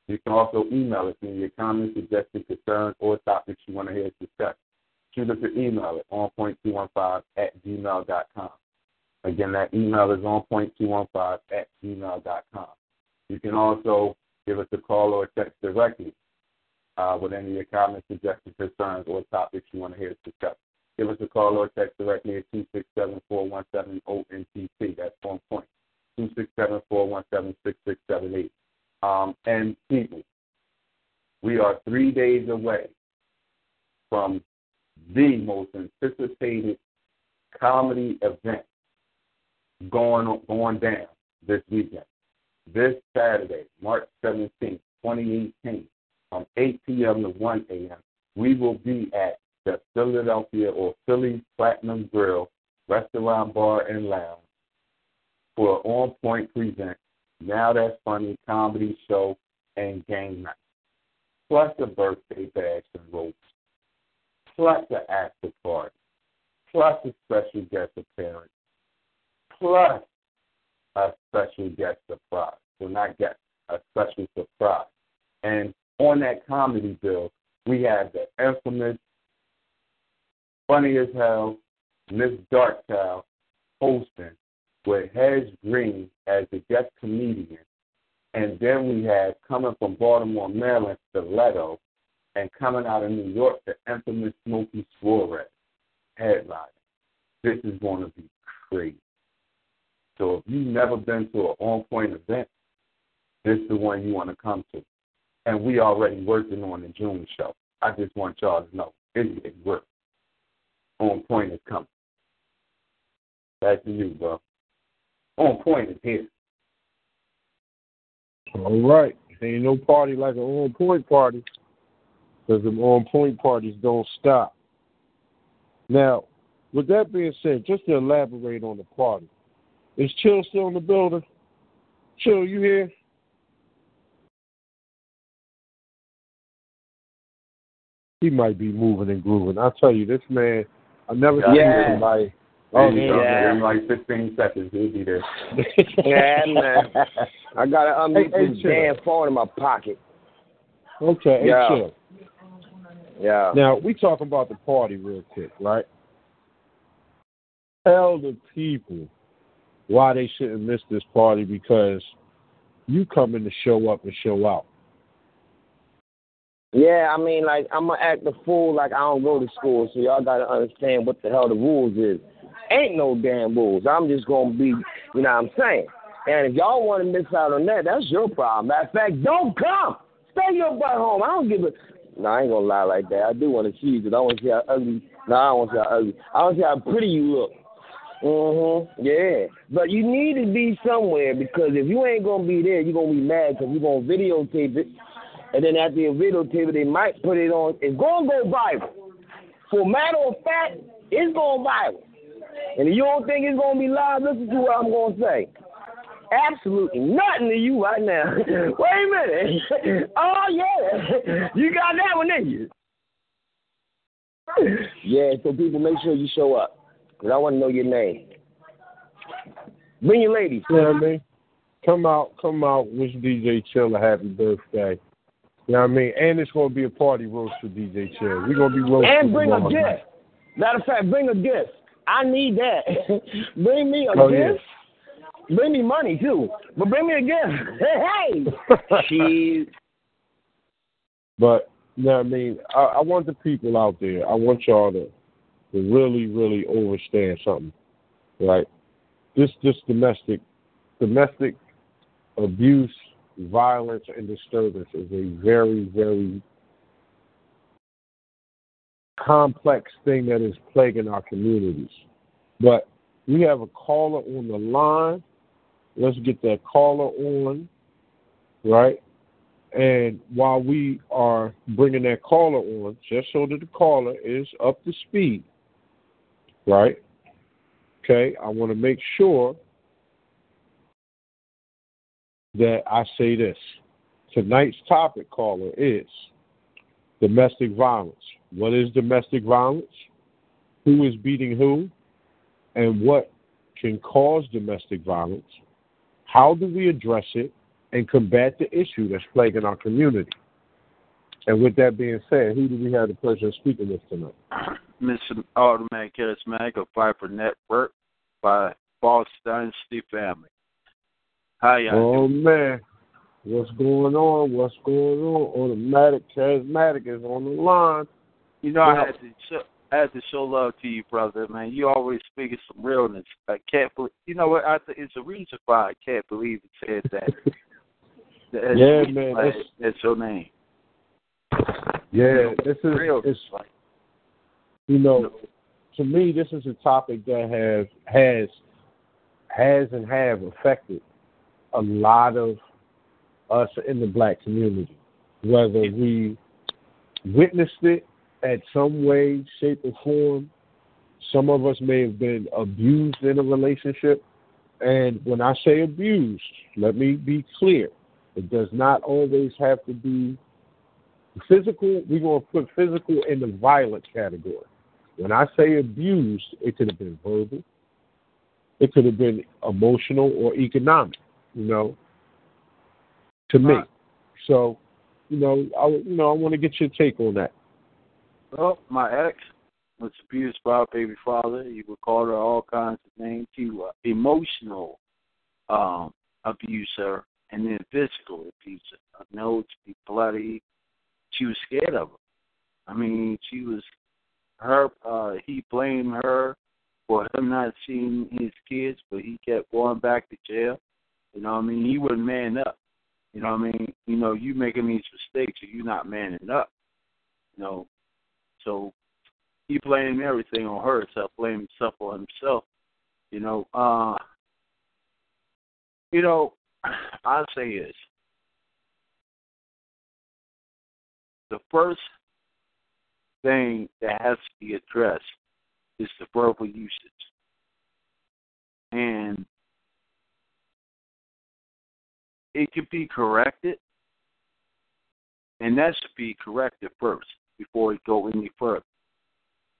You can also email us in your comments, suggestions, concerns, or topics you want to hear us discuss. Shoot us an email at onpoint215 at gmail.com. Again, that email is onpoint215 at gmail.com. You can also give us a call or text directly uh, with any of your comments, suggestions, concerns, or topics you want to hear us discuss. Give us a call or text directly at 267-417-ONTT. That's on point. 267-417-6678. Um, and people, we are three days away from the most anticipated comedy event going on, going down this weekend. This Saturday, March 17th, 2018, from 8 p.m. to 1 a.m., we will be at the Philadelphia or Philly Platinum Grill Restaurant Bar and Lounge for On Point Present. Now That's Funny comedy show and game night. Plus a birthday bash and ropes. Plus an after party. Plus a special guest appearance plus a special guest surprise. So not guest, a special surprise. And on that comedy bill, we have the infamous, funny as hell, Miss Darkchild hosting with Hedge Green as the guest comedian. And then we have coming from Baltimore, Maryland, Stiletto, and coming out of New York, the infamous Smokey Suarez headline. This is going to be crazy. So if you've never been to an on point event, this is the one you want to come to. And we already working on the June show. I just want y'all to know it's getting work. On point is coming. Back to you, bro. On point is here. All right. Ain't no party like an on point party. Because the on point parties don't stop. Now, with that being said, just to elaborate on the party, is Chill still in the building? Chill, you here? He might be moving and grooving. I tell you, this man, I never yeah. seen anybody. Oh, yeah. In like 15 seconds, he'll be there. yeah, man. I got to unmute hey, this hey, damn phone in my pocket. Okay, yeah. Hey. Yeah. Now, we talking about the party real quick, right? Tell the people why they shouldn't miss this party because you coming to show up and show out. Yeah, I mean, like I'm gonna act a fool like I don't go to school, so y'all gotta understand what the hell the rules is. Ain't no damn rules. I'm just gonna be, you know what I'm saying. And if y'all want to miss out on that, that's your problem. Matter of fact, don't come. Stay your butt home. I don't give a. No, I ain't gonna lie like that. I do want to see you, but I want to see how ugly. No, I don't want to see how ugly. I want to see how pretty you look. Mm-hmm. Yeah. But you need to be somewhere because if you ain't gonna be there, you're gonna be mad because you're gonna videotape it, and then after you videotape it, they might put it on. It's gonna go viral. For matter of fact, it's going viral. And if you don't think it's gonna be live, listen to what I'm gonna say. Absolutely nothing to you right now. Wait a minute. oh yeah, you got that one, didn't you? yeah. So people, make sure you show up. Cause I want to know your name. Bring your ladies. You know what I mean? Come out, come out, wish DJ Chill a happy birthday. You know what I mean? And it's gonna be a party roast for DJ Chair. We're gonna be roasting. And bring a tomorrow gift. night. Matter of fact, bring a gift. I need that. bring me a Oh, yeah. gift. Bring me money too, but bring me a gift. Hey, hey. she. But you know what I mean? I, I want the people out there. I want y'all to, to really, really understand something. Right? This this domestic domestic abuse, violence, and disturbance is a very, very complex thing that is plaguing our communities. But we have a caller on the line. Let's get that caller on, right? And while we are bringing that caller on, just so that the caller is up to speed, right? Okay, I want to make sure that I say this. Tonight's topic, caller, is domestic violence. What is domestic violence? Who is beating who? And what can cause domestic violence? How do we address it and combat the issue that's plaguing our community? And with that being said, who do we have the pleasure of speaking with tonight? Mr. Automatic Charismatic of Viper Network by Boss Dynasty Family. How y'all Oh doing? man, what's going on? What's going on? Automatic Charismatic is on the line. You know, I had to show, I had to show love to you, brother. Man, you always speaking some realness. I can't believe. You know what? I think it's a reason why I can't believe it said that. That's Yeah, man, that's- That's your name. Yeah, this is Real. it's you know, to me this is a topic that has has has and have affected a lot of us in the black community, whether we witnessed it at some way, shape, or form. Some of us may have been abused in a relationship. And when I say abused, let me be clear. It does not always have to be physical. We're going to put physical in the violent category. When I say abused, it could have been verbal, it could have been emotional or economic, you know, to me. Right. So, you know, I, you know, I want to get your take on that. well, my ex was abused by her baby father. He would call her all kinds of names. He was emotional um, abuser and then physical abuser. Her nose be bloody. She was scared of him. I mean, she was her. uh He blamed her for him not seeing his kids, but he kept going back to jail. You know what I mean? He wouldn't man up. You know what I mean? You know, you making these mistakes and you not manning up. You know, so he blamed everything on her, except blamed himself on himself. You know, uh you know, I'll say this. The first thing that has to be addressed is the verbal usage. And it could be corrected, and that should be corrected first before it go any further.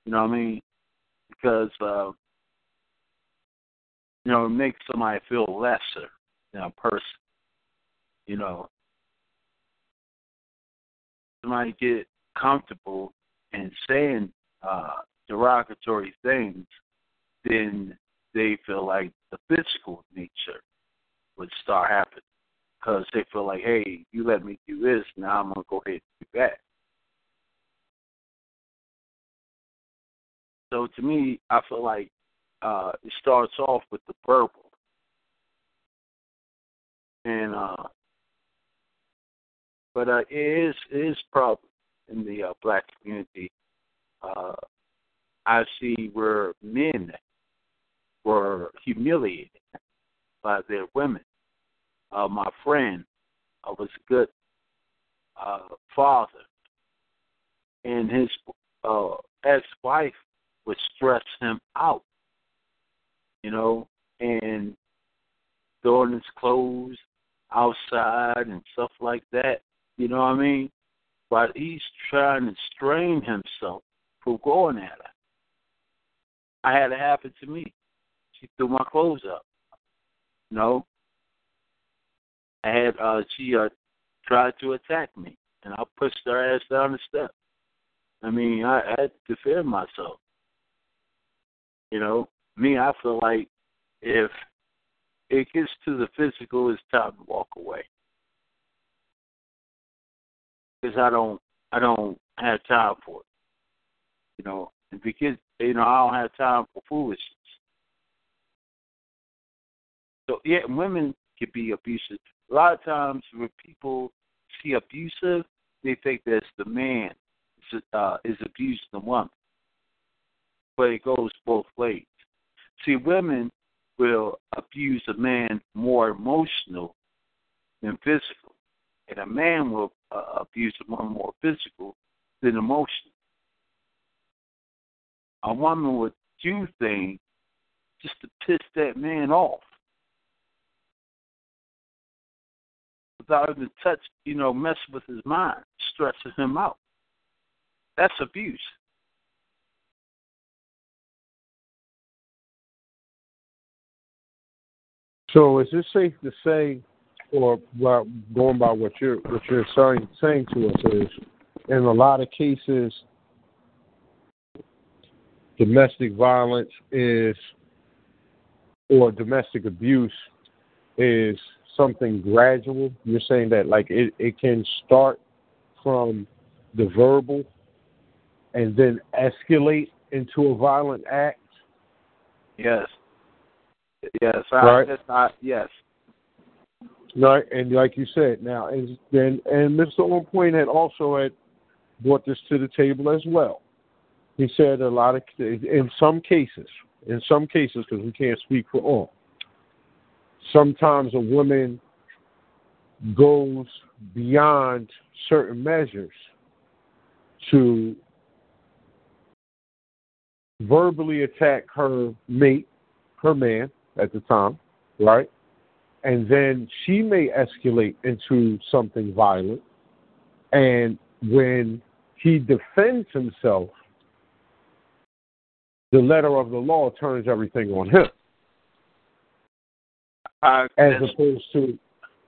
You know what I mean? Because uh, you know it makes somebody feel lesser than a person. You know, somebody get comfortable in saying uh, derogatory things, then they feel like the physical nature would start happening because they feel like, hey, you let me do this, now I'm gonna go ahead and do that. So to me, I feel like uh, it starts off with the verbal, and uh, but uh, it is it is problem in the uh, black community. Uh, I see where men were humiliated by their women. Uh, my friend was a good uh, father, and his uh, ex-wife would stress him out, you know, and throwing his clothes outside and stuff like that. You know what I mean? But he's trying to strain himself from going at her. I had it happen to me. She threw my clothes up. You know, I had uh she uh tried to attack me and I pushed her ass down the step. I mean, I, I had to defend myself. You know, me, I feel like if it gets to the physical, it's time to walk away. Because I don't, I don't have time for it. You know, because you know I don't have time for foolishness. So yeah, women can be abusive. A lot of times when people see abusive, they think that's the man is, uh, is abusing the woman. But it goes both ways. See, women will abuse a man more emotional than physical, and a man will uh, abuse a woman more physical than emotional. A woman would do things just to piss that man off. Without even touch, you know, mess with his mind, stressing him out. That's abuse. So is it safe to say, or well, going by what you're what you're saying saying to us is, in a lot of cases, domestic violence is, or domestic abuse is something gradual. You're saying that like it, it can start from the verbal and then escalate into a violent act. Yes. Yes. I, right. I, yes. Right, and like you said, now and and, and Mr. On Point had also had brought this to the table as well. He said a lot of in some cases, in some cases, because we can't speak for all, sometimes a woman goes beyond certain measures to verbally attack her mate, her man at the time, right? And then she may escalate into something violent. And when he defends himself, the letter of the law turns everything on him. Uh, as opposed to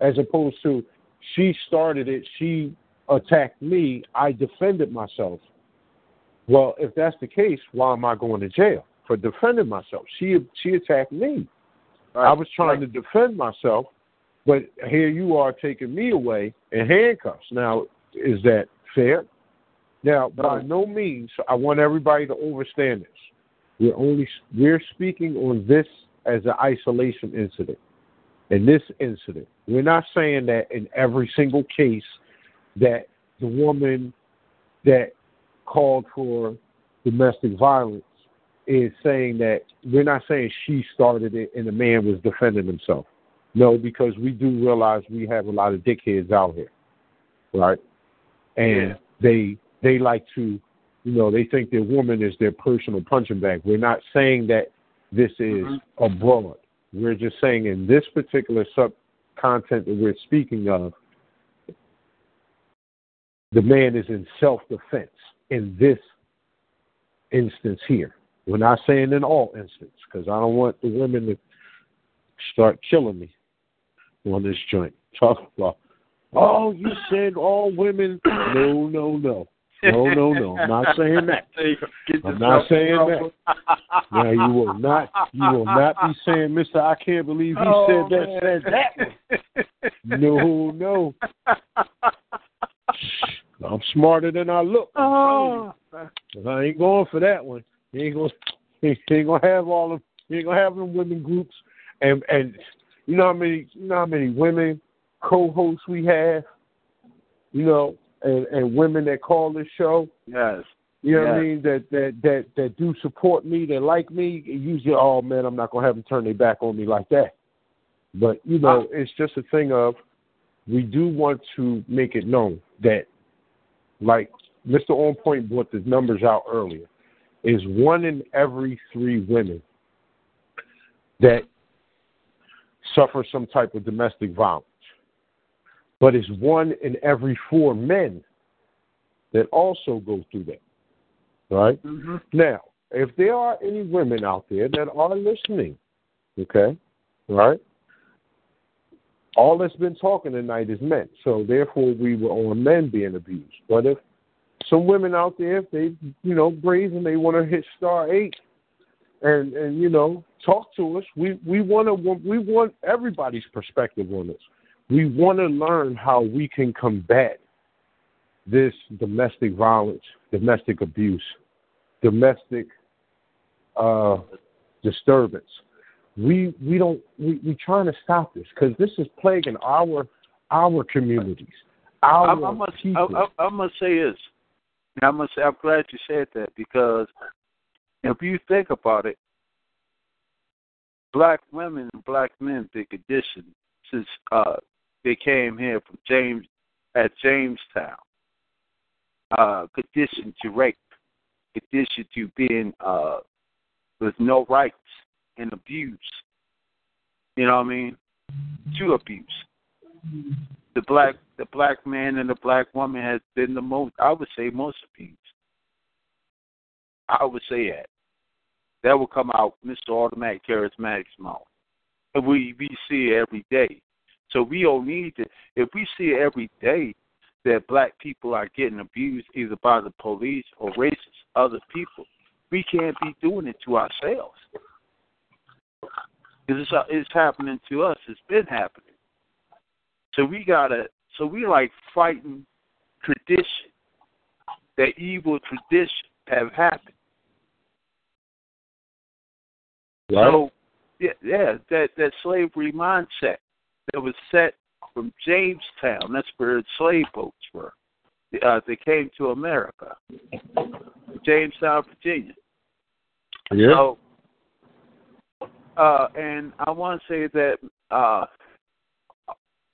as opposed to she started it, she attacked me, I defended myself. Well, if that's the case, why am I going to jail for defending myself? She she attacked me. Right. I was trying right. to defend myself, but here you are taking me away in handcuffs. Now, is that fair? Now, by no means, I want everybody to understand this. We're only we're speaking on this as an isolation incident in this incident. We're not saying that in every single case that the woman that called for domestic violence is saying that we're not saying she started it and the man was defending himself. No, because we do realize we have a lot of dickheads out here, right? And yeah. they they like to, you know, they think their woman is their personal punching bag. We're not saying that this is mm-hmm. abroad. We're just saying in this particular sub content that we're speaking of, the man is in self defense in this instance here. We're not saying in all instances because I don't want the women to start killing me on this joint. Talk about, oh, you said all women. No, no, no. No, no, no. I'm not saying that. I'm not saying that. Now you will not you will not be saying, Mister, I can't believe he oh, said that said that one. No, no. I'm smarter than I look. Oh. I ain't going for that one. He ain't gonna ain't gonna have all of he ain't gonna have them women groups and and you know how many you know how many women co hosts we have? You know, and, and women that call this show. Yes. You know what I mean? That that that that do support me, that like me. Usually, oh man, I'm not gonna have them turn their back on me like that. But you know, it's just a thing of we do want to make it known that, like Mr. On Point brought the numbers out earlier, is one in every three women that suffer some type of domestic violence, but it's one in every four men that also go through that. Right? Mm-hmm. Now, if there are any women out there that are listening, okay, right? All that's been talking tonight is men, so therefore we were on men being abused. But if some women out there, if they, you know, brazen, they want to hit star eight, and and you know, talk to us. We we want to we want everybody's perspective on this. We want to learn how we can combat this domestic violence, domestic abuse, domestic uh, disturbance. We we don't we we trying to stop this because this is plaguing our our communities. Our I, I must I. I, I must say this. I must say I'm glad you said that because if you think about it, black women and black men been conditioned since uh they came here from James at Jamestown. Uh conditioned to rape, conditioned to being uh with no rights and abuse. You know what I mean? To abuse. The black the black man and the black woman has been the most I would say most abused. I would say that. That will come out Mr. Automatic Charismatic's mouth. And we we see it every day. So we don't need to if we see every day that black people are getting abused either by the police or racist other people, we can't be doing it to ourselves. Because it's, uh, it's happening to us. It's been happening. So we gotta. So we like fighting tradition, that evil tradition have happened. So yeah, yeah, that that slavery mindset that was set from Jamestown. That's where slave boats were. Uh, they came to America, Jamestown, Virginia. yeah. So, uh, and I want to say that uh,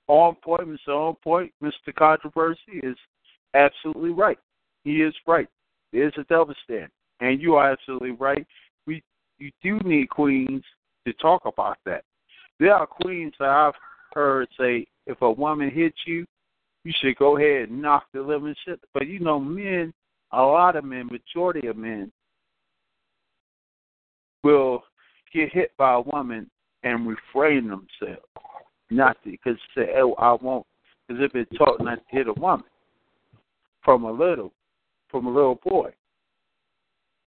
on point, Mr. On point, Mr. Controversy is absolutely right. He is right. There's a double standard, and you are absolutely right. We you do need queens to talk about that. There are queens that I've heard say, if a woman hits you, you should go ahead and knock the living shit. But you know, men, a lot of men, majority of men, will get hit by a woman and refrain themselves, not to, because say, oh, I won't, because they've been taught not to hit a woman from a little, from a little boy.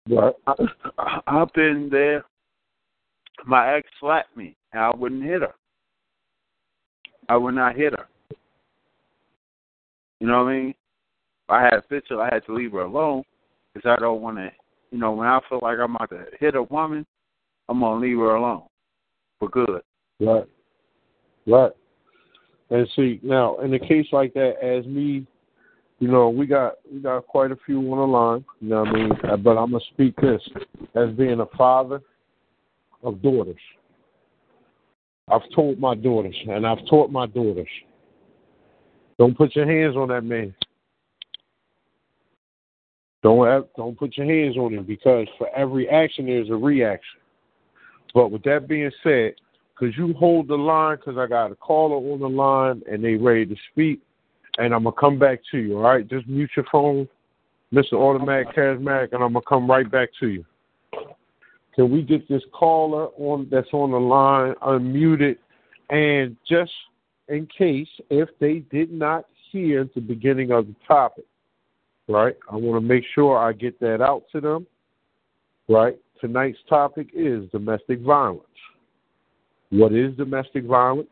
Right. I, I've been there. My ex slapped me, and I wouldn't hit her. I would not hit her. You know what I mean? If I had a picture, I had to leave her alone because I don't want to. You know, when I feel like I'm about to hit a woman, I'm gonna leave her alone for good. Right. Right. And see now, in a case like that, as me, you know, we got we got quite a few on the line. You know what I mean? Uh, But I'm gonna speak this as being a father of daughters. I've told my daughters, and I've taught my daughters, don't put your hands on that man. Don't have, don't put your hands on him because for every action there's a reaction. But with that being said, could you hold the line? Because I got a caller on the line and they ready to speak, and I'm gonna come back to you. All right, just mute your phone, Mr. Automatic Charismatic, and I'm gonna come right back to you. Can we get this caller on that's on the line unmuted? And just in case, if they did not hear the beginning of the topic, right? I want to make sure I get that out to them, right? Tonight's topic is domestic violence. What is domestic violence?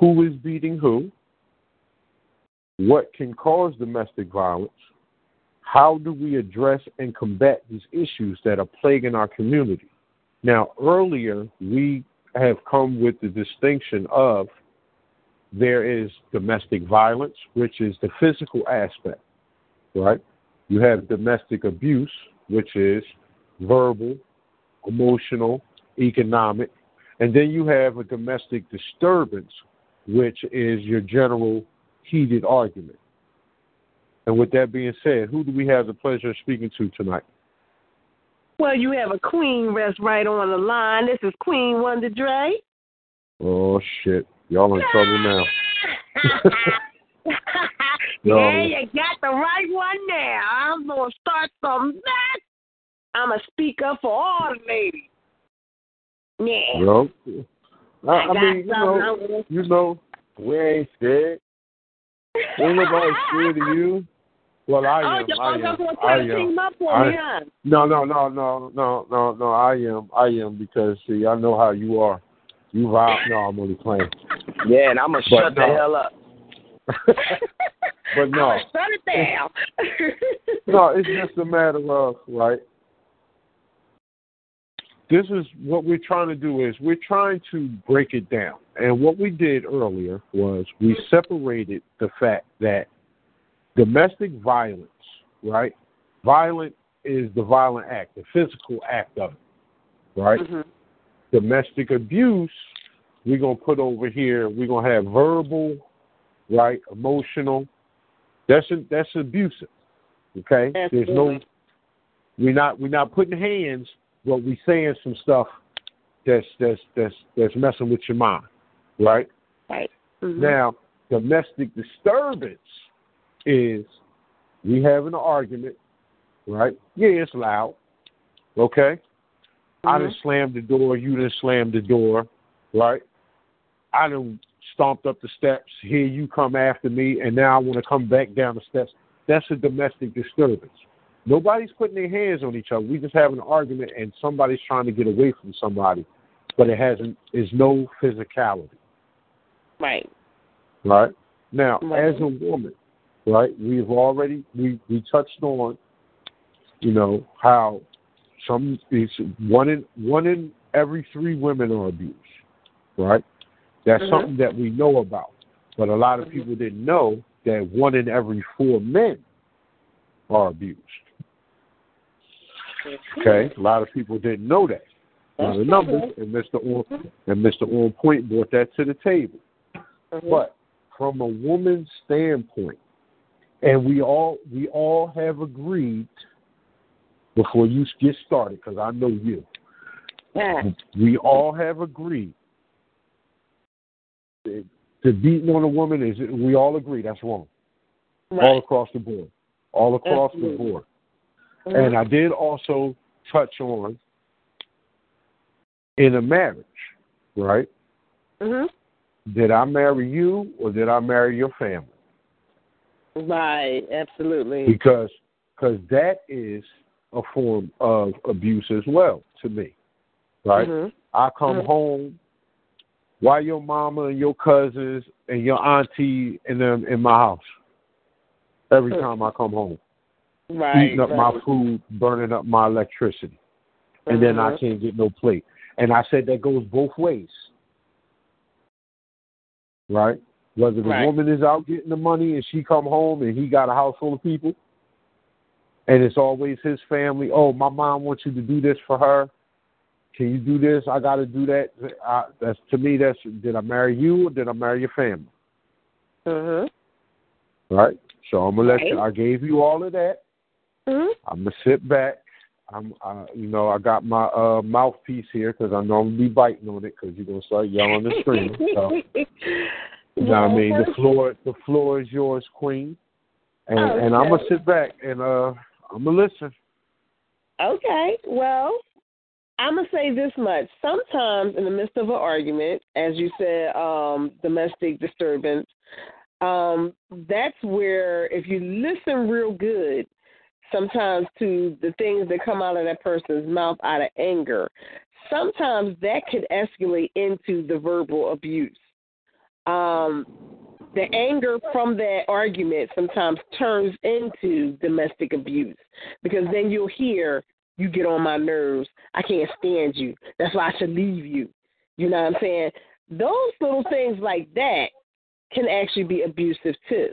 Who is beating who? What can cause domestic violence? How do we address and combat these issues that are plaguing our community? Now, earlier we have come with the distinction of there is domestic violence, which is the physical aspect, right? You have domestic abuse, which is verbal, emotional, economic. And then you have a domestic disturbance, which is your general heated argument. And with that being said, who do we have the pleasure of speaking to tonight? Well, you have a queen rest right on the line. This is Queen Wonder Dre. Oh shit. Y'all in trouble now. No. yeah, you got the right one now. I'm gonna start some mess. I'm gonna speak up for all the ladies. Yeah. I, I I mean, you know, you know, we ain't scared. Ain't nobody scared of you. Well, I oh, am. you I am. I am. team up for I- me. No, no, no, no, no, no, no. I am. I am because see, I know how you are. You vibe. No, I'm only playing. Yeah, and I'm gonna But shut the hell up. but no, shut it down. no, it's just a matter of right. This is what we're trying to do is we're trying to break it down. And what we did earlier was we separated the fact that domestic violence, right? Violent is the violent act, the physical act of it, right? Mhm. domestic abuse, we're gonna put over here. We're gonna have verbal, right, emotional. That's that's abusive. Okay, there's no. We're not we're not putting hands, but we're saying some stuff that's that's that's that's messing with your mind, right? Right. Mhm. Now, domestic disturbance is we having an argument, right? Yeah, it's loud. Okay? I done mm-hmm. slammed the door, you done slammed the door, right? I done stomped up the steps, here you come after me, and now I want to come back down the steps. That's a domestic disturbance. Nobody's putting their hands on each other. We just have an argument and somebody's trying to get away from somebody, but it hasn't is no physicality. Right. Right? Now, Right. as a woman, right, we've already we, we touched on, you know, how some it's one in one in every three women are abused. Right? That's Mhm. something that we know about. But a lot of people didn't know that one in every four men are abused. Okay? A lot of people didn't know that. Now, the numbers and Mr. On and Mr. On Point brought that to the table. Mhm. But from a woman's standpoint, and we all we all have agreed before you get started, because I know you, Yeah. we all have agreed that the beating on a woman is we all agree that's wrong, all across the board, all across the Absolutely. board. Mhm. And I did also touch on in a marriage, right? Mhm. Did I marry you or did I marry your family? Right. Absolutely. because because that is a form of abuse as well to me, right? Mhm. I come Mhm. home, why your mama and your cousins and your auntie and them in my house every Mhm. time I come home, Right. eating up right. my food, burning up my electricity, and then I Mhm. can't get no plate. And I said that goes both ways, right? Whether the Right. woman is out getting the money and she come home and he got a house full of people, and it's always his family. Oh, my mom wants you to do this for her. Can you do this? I got to do that. I, that's to me. That's did I marry you or did I marry your family? Mhm. Right. So I'm gonna let you. I gave you all of that. Mhm. I'm gonna sit back. I'm, uh, you know, I got my uh, mouthpiece here because I know I'm gonna be biting on it because you're gonna start yelling and screaming. So, you know what I mean? The floor, the floor is yours, Queen, and and I'm gonna sit back and uh, I'm gonna listen. Okay. Well, I'm gonna say this much. Sometimes, in the midst of an argument, as you said, um, domestic disturbance, um, that's where if you listen real good, sometimes to the things that come out of that person's mouth out of anger, sometimes that could escalate into the verbal abuse. Um, the anger from that argument sometimes turns into domestic abuse because then you'll hear you get on my nerves. I can't stand you. That's why I should leave you. You know what I'm saying? Those little things like that can actually be abusive too.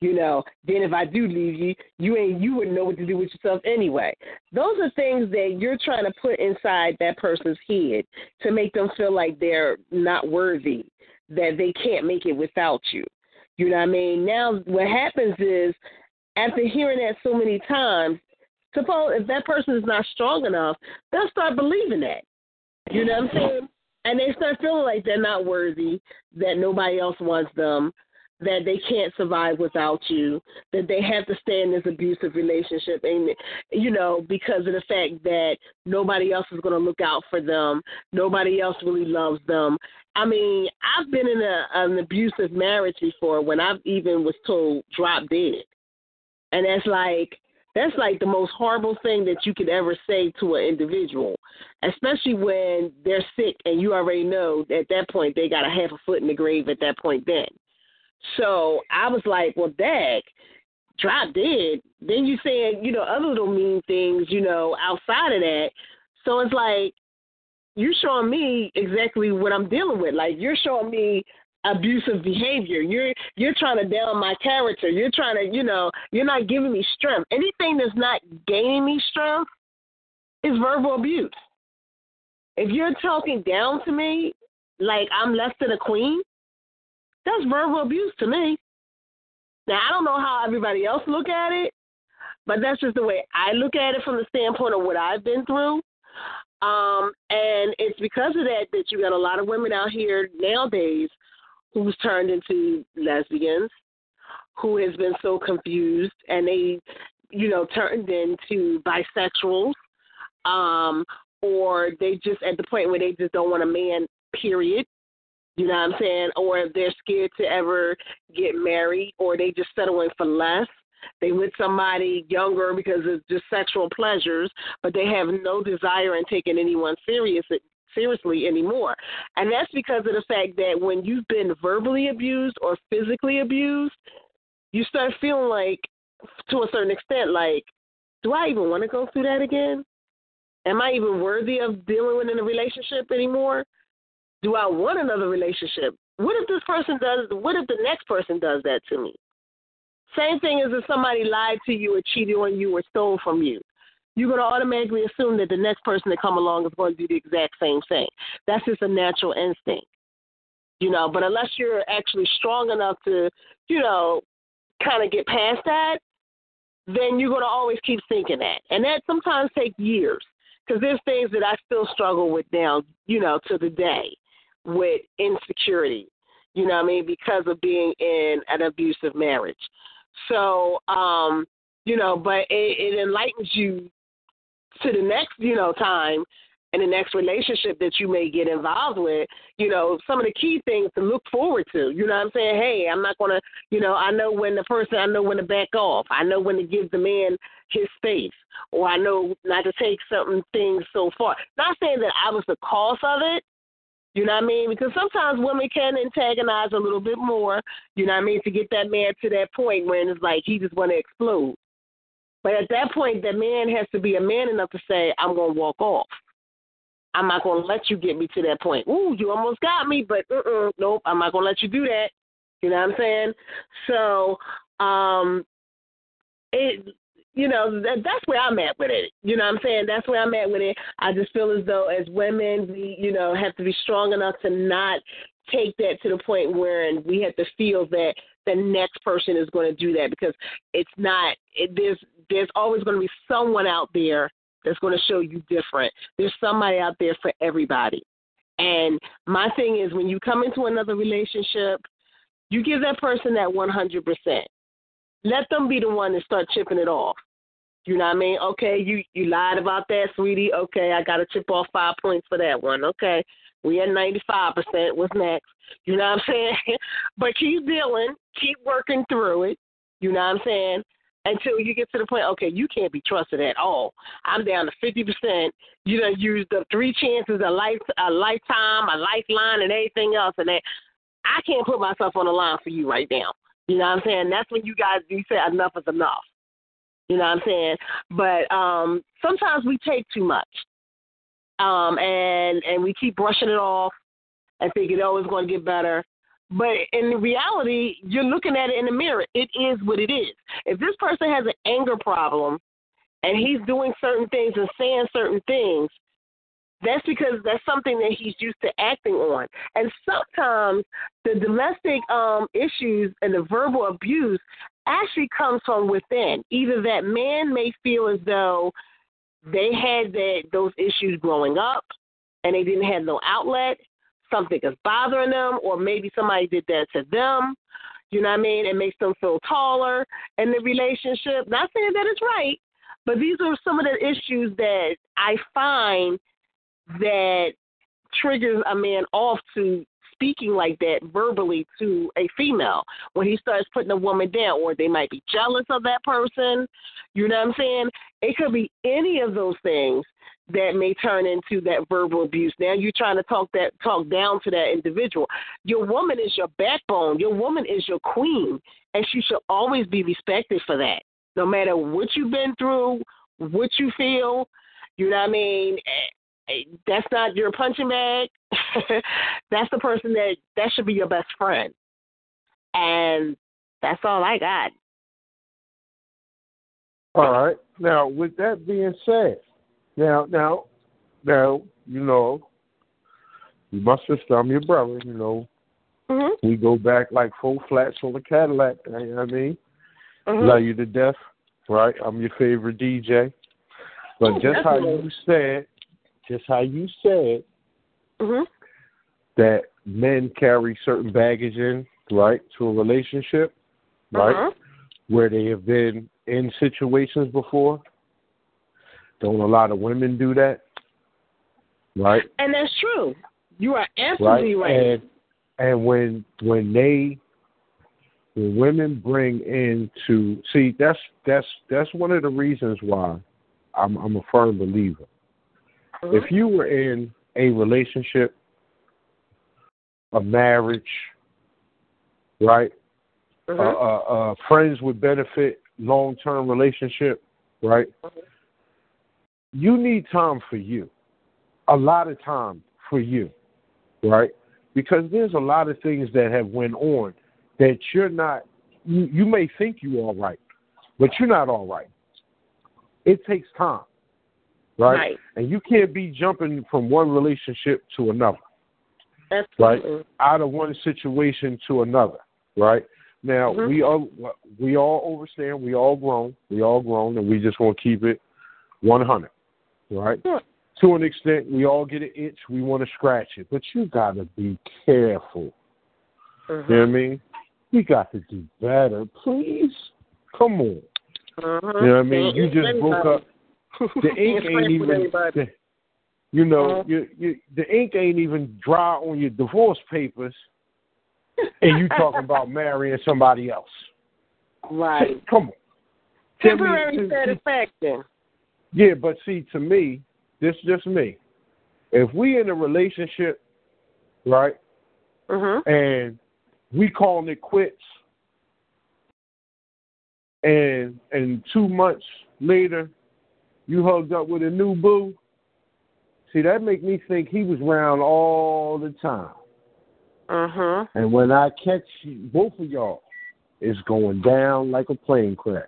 You know, then if I do leave you, you ain't you wouldn't know what to do with yourself anyway. Those are things that you're trying to put inside that person's head to make them feel like they're not worthy, that they can't make it without you. You know what I mean? Now what happens is after hearing that so many times, suppose if that person is not strong enough, they'll start believing that. You know what I'm saying? And they start feeling like they're not worthy, that nobody else wants them, that they can't survive without you, that they have to stay in this abusive relationship, and you know because of the fact that nobody else is going to look out for them, nobody else really loves them. I mean, I've been in a, an abusive marriage before when I've even was told drop dead, and that's like that's like the most horrible thing that you could ever say to an individual, especially when they're sick and you already know at that point they got a half a foot in the grave at that point then. So I was like, well, Dag, drop dead. Then you saying, you know, other little mean things, you know, outside of that. So it's like you're showing me exactly what I'm dealing with. Like you're showing me abusive behavior. You're you're trying to down my character. You're trying to, you know, you're not giving me strength. Anything that's not gaining me strength is verbal abuse. If you're talking down to me like I'm less than a queen, that's verbal abuse to me. Now I don't know how everybody else look at it, but that's just the way I look at it from the standpoint of what I've been through. Um, and it's because of that that you got a lot of women out here nowadays who's turned into lesbians, who has been so confused, and they, you know, turned into bisexuals, um, or they just at the point where they just don't want a man. Period. You know what I'm saying? Or if they're scared to ever get married, or they just settling for less. They with somebody younger because of just sexual pleasures, but they have no desire in taking anyone serious seriously anymore. And that's because of the fact that when you've been verbally abused or physically abused, you start feeling like, to a certain extent, like, do I even want to go through that again? Am I even worthy of dealing with in a relationship anymore? Do I want another relationship? What if this person does? What if the next person does that to me? Same thing as if somebody lied to you or cheated on you or stole from you. You're going to automatically assume that the next person that come along is going to do the exact same thing. That's just a natural instinct, you know. But unless you're actually strong enough to, you know, kind of get past that, then you're going to always keep thinking that, and that sometimes takes years because there's things that I still struggle with now, you know, to the day with insecurity, you know what I mean, because of being in an abusive marriage. So, um, you know, but it, it enlightens you to the next, you know, time and the next relationship that you may get involved with, you know, some of the key things to look forward to. You know what I'm saying? Hey, I'm not gonna you know, I know when the person I know when to back off. I know when to give the man his space. Or I know not to take certain things so far. Not saying that I was the cause of it, you know what I mean? Because sometimes women can antagonize a little bit more, you know what I mean, to get that man to that point when it's like he just want to explode. But at that point, that man has to be a man enough to say, I'm going to walk off. I'm not going to let you get me to that point. Ooh, you almost got me, but uh-uh, nope, I'm not going to let you do that. You know what I'm saying? So, um, it, you know, that, that's where I'm at with it. You know what I'm saying? That's where I'm at with it. I just feel as though as women, we, you know, have to be strong enough to not take that to the point where and we have to feel that the next person is going to do that because it's not it, there's there's always going to be someone out there that's going to show you different. There's somebody out there for everybody. And my thing is when you come into another relationship, you give that person that 100%. Let them be the one to start chipping it off. You know what I mean? Okay, you you lied about that, sweetie. Okay, I got to chip off five points for that one. Okay, we at 95%. What's next? You know what I'm saying? but keep dealing, keep working through it. You know what I'm saying? Until you get to the point, okay, you can't be trusted at all. I'm down to 50%. You done used up three chances, a life, a lifetime, a lifeline, and everything else, and that I can't put myself on the line for you right now. You know what I'm saying? That's when you guys you say enough is enough. You know what I'm saying? But um sometimes we take too much. Um and and we keep brushing it off and thinking, oh, it's gonna get better. But in reality, you're looking at it in the mirror. It is what it is. If this person has an anger problem and he's doing certain things and saying certain things, that's because that's something that he's used to acting on. And sometimes the domestic um, issues and the verbal abuse actually comes from within. Either that man may feel as though they had that those issues growing up and they didn't have no outlet. Something is bothering them, or maybe somebody did that to them. You know what I mean? It makes them feel taller in the relationship. Not saying that it's right, but these are some of the issues that I find that triggers a man off to speaking like that verbally to a female when he starts putting a woman down, or they might be jealous of that person. You know what I'm saying? It could be any of those things that may turn into that verbal abuse. Now you're trying to talk that talk down to that individual. Your woman is your backbone. Your woman is your queen, and she should always be respected for that. No matter what you've been through, what you feel, you know what I mean. That's not your punching bag. that's the person that that should be your best friend, and that's all I got. All right. Now, with that being said, now, now, now, you know, you my sister, I'm your brother. You know, mm-hmm. we go back like four flats on the Cadillac. You know what I mean? Mm-hmm. Love you to death, right? I'm your favorite DJ. But Oh, just how definitely. you said, just how you said Mm-hmm. that men carry certain baggage in, right, to a relationship, right, Uh-huh. where they have been in situations before. Don't a lot of women do that, right? And that's true. You are absolutely right. And and when when they when women bring into see that's that's that's one of the reasons why I'm I'm a firm believer. If you were in a relationship, a marriage, right, Mhm. uh, uh, uh, friends with benefit, long term relationship, right? You need time for you, a lot of time for you, right? Because there's a lot of things that have went on that you're not. You, you may think you're all right, but you're not all right. It takes time, right? Right. And you can't be jumping from one relationship to another Absolutely. out of one situation to another, right? Now Mhm. we all we all understand, we all grown, we all grown, and we just want to keep it one hundred, right? Sure. To an extent, we all get an itch, we want to scratch it, but you got to be careful. Mhm. You know what I mean? We got to do better, please. Come on, Mhm. you know what I mean? You just broke up. The ink ain't even. the- you know, Mhm. you, you, the ink ain't even dry on your divorce papers, and you talking about marrying somebody else. right. Come on. Tell me- Temporary satisfaction. Yeah, but see, to me, this is just me. If we in a relationship, right, Mm-hmm. and we calling it quits, and and two months later, you hugged up with a new boo. See, that make me think he was around all the time. Mm-hmm. And when I catch you- both of y'all, it's going down like a plane crash.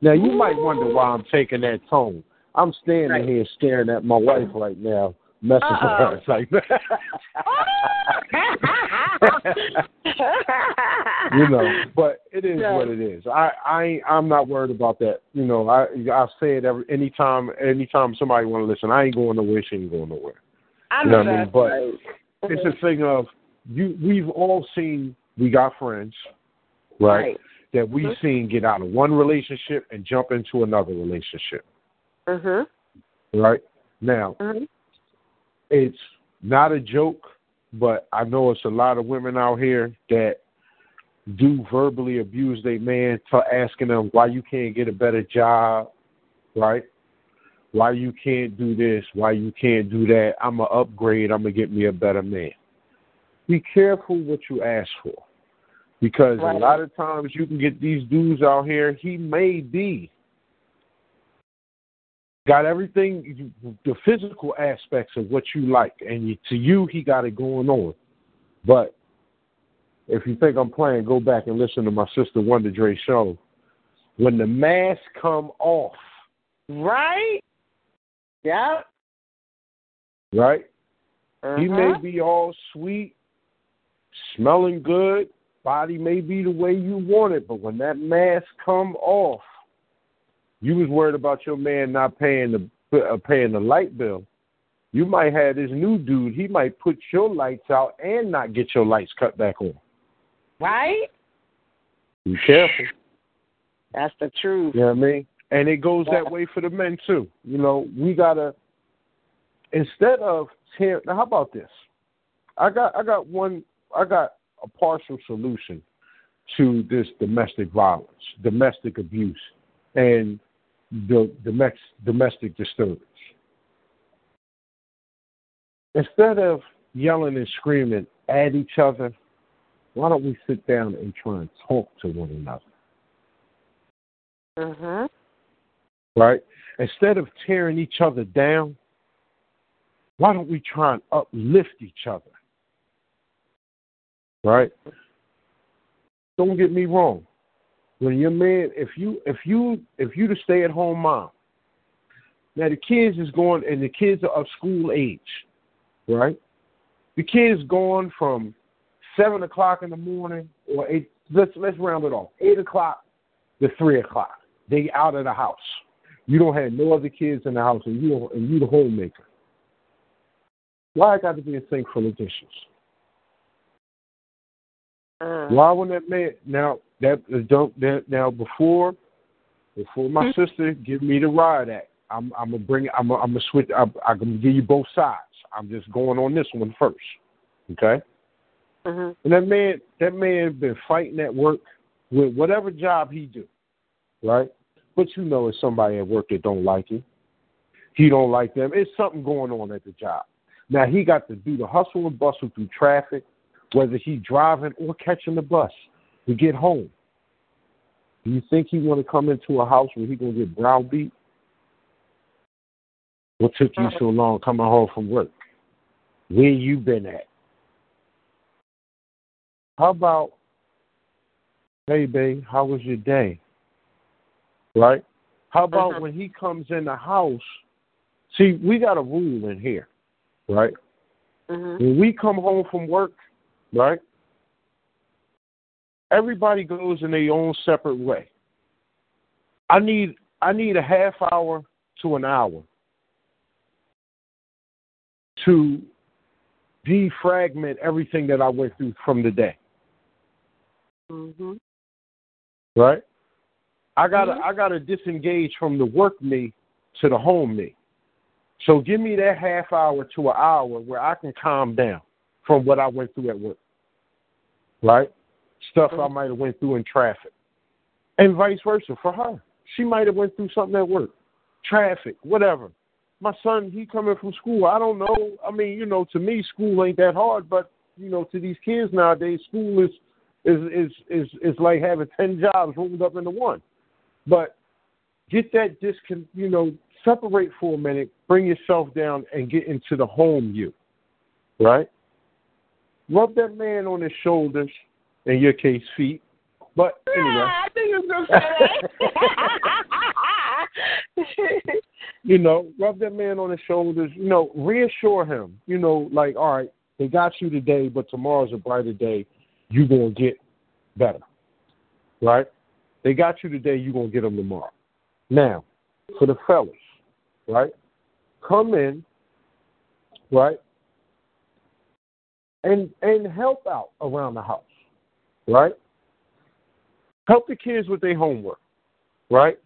Now you might wonder why I'm taking that tone. I'm standing Right. here staring at my wife right now, messing Uh-oh. with her. It's like, you know, but it is Yeah. what it is. I I I'm not worried about that. You know, I I say it every anytime anytime somebody want to listen. I ain't going nowhere. She ain't going nowhere. I You know what I mean? But right. It's a thing of you. We've all seen. We got friends, right? Right. That we've Mhm. seen get out of one relationship and jump into another relationship, Mhm. right? Now, Mhm. it's not a joke, but I know it's a lot of women out here that do verbally abuse their man for asking them why you can't get a better job, right? Why you can't do this, why you can't do that. I'm gonna upgrade, I'm gonna get me a better man. Be careful what you ask for. Because Right. a lot of times you can get these dudes out here, he may be got everything the physical aspects of what you like and you, to you he got it going on but if you think I'm playing, go back and listen to my sister Wonder Dre show. When the mask come off, Right? Yeah. right? He may Uh-huh. be all sweet, smelling good, body may be the way you want it, but when that mask come off, you was worried about your man not paying the uh, paying the light bill. You might have this new dude. He might put your lights out and not get your lights cut back on. Right? Be careful. That's the truth. You know what I mean? And it goes that way for the men too. You know, we gotta instead of tear now how about this? I got I got one I got a partial solution to this domestic violence, domestic abuse, and domestic domestic disturbance. Instead of yelling and screaming at each other, why don't we sit down and try and talk to one another? Mhm. right? Instead of tearing each other down, why don't we try and uplift each other? Right? Don't get me wrong. When your man, if you if you if you the stay at home mom, now the kids is going and the kids are of school age, right? The kids going from seven o'clock in the morning or eight. Let's let's round it off. Eight o'clock to three o'clock. They out of the house. You don't have no other kids in the house, and you and you the homemaker. Why I got to be a sink full of dishes? Uh, Why when that man now that don't that now before before my sister give me the ride act, I'm I'm gonna bring I'm gonna, I'm gonna switch I'm, I'm gonna give you both sides. I'm just going on this one first, okay? mhm. And that man that man been fighting at work with whatever job he do, right? But you know it's somebody at work that don't like him. He don't like them. It's something going on at the job. Now he got to do the hustle and bustle through traffic, whether he driving or catching the bus to get home. Do you think he want to come into a house where he gonna get browbeat? What took you so long coming home from work? Where you been at? How about, hey, babe, how was your day? Right? How about Mhm. when he comes in the house? See, we got a rule in here, right? Mhm. When we come home from work, right? Everybody goes in their own separate way. I need I need a half hour to an hour to defragment everything that I went through from the day. Mhm. right? I gotta I gotta disengage from the work me to the home me. So give me that half hour to an hour where I can calm down from what I went through at work. Right? Stuff I mm-hmm. might have went through in traffic. And vice versa for her. She might have went through something at work. Traffic, whatever. My son, he coming from school. I don't know. I mean, you know, to me school ain't that hard, but you know, to these kids nowadays, school is is is is is like having ten jobs rolled up into one. But get that discon you know, separate for a minute, bring yourself down and get into the home you. Right? Rub that man on his shoulders, in your case feet. But anyway. I think you was gonna say that. you know, rub that man on his shoulders, you know, reassure him, you know, like, all right, they got you today, but tomorrow's a brighter day. You're going to get better. Right? They got you today, you're going to get them tomorrow. Now, for the fellas, right? Come in, right? And and help out around the house, right? Help the kids with their homework, right?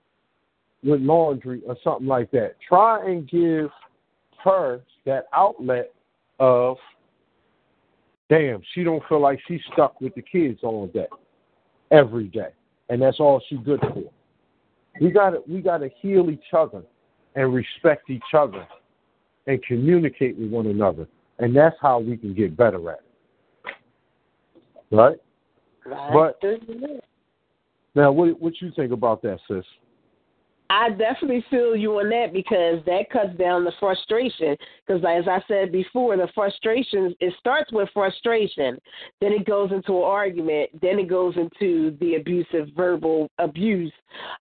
with laundry or something like that. Try and give her that outlet of damn, she don't feel like she's stuck with the kids all day, every day. And that's all she's good for. We gotta we gotta heal each other and respect each other and communicate with one another. And that's how we can get better at it. Right? But now what what you think about that, sis? I definitely feel you on that because that cuts down the frustration. Because as I said before, the frustration it starts with frustration, then it goes into an argument, then it goes into the abusive verbal abuse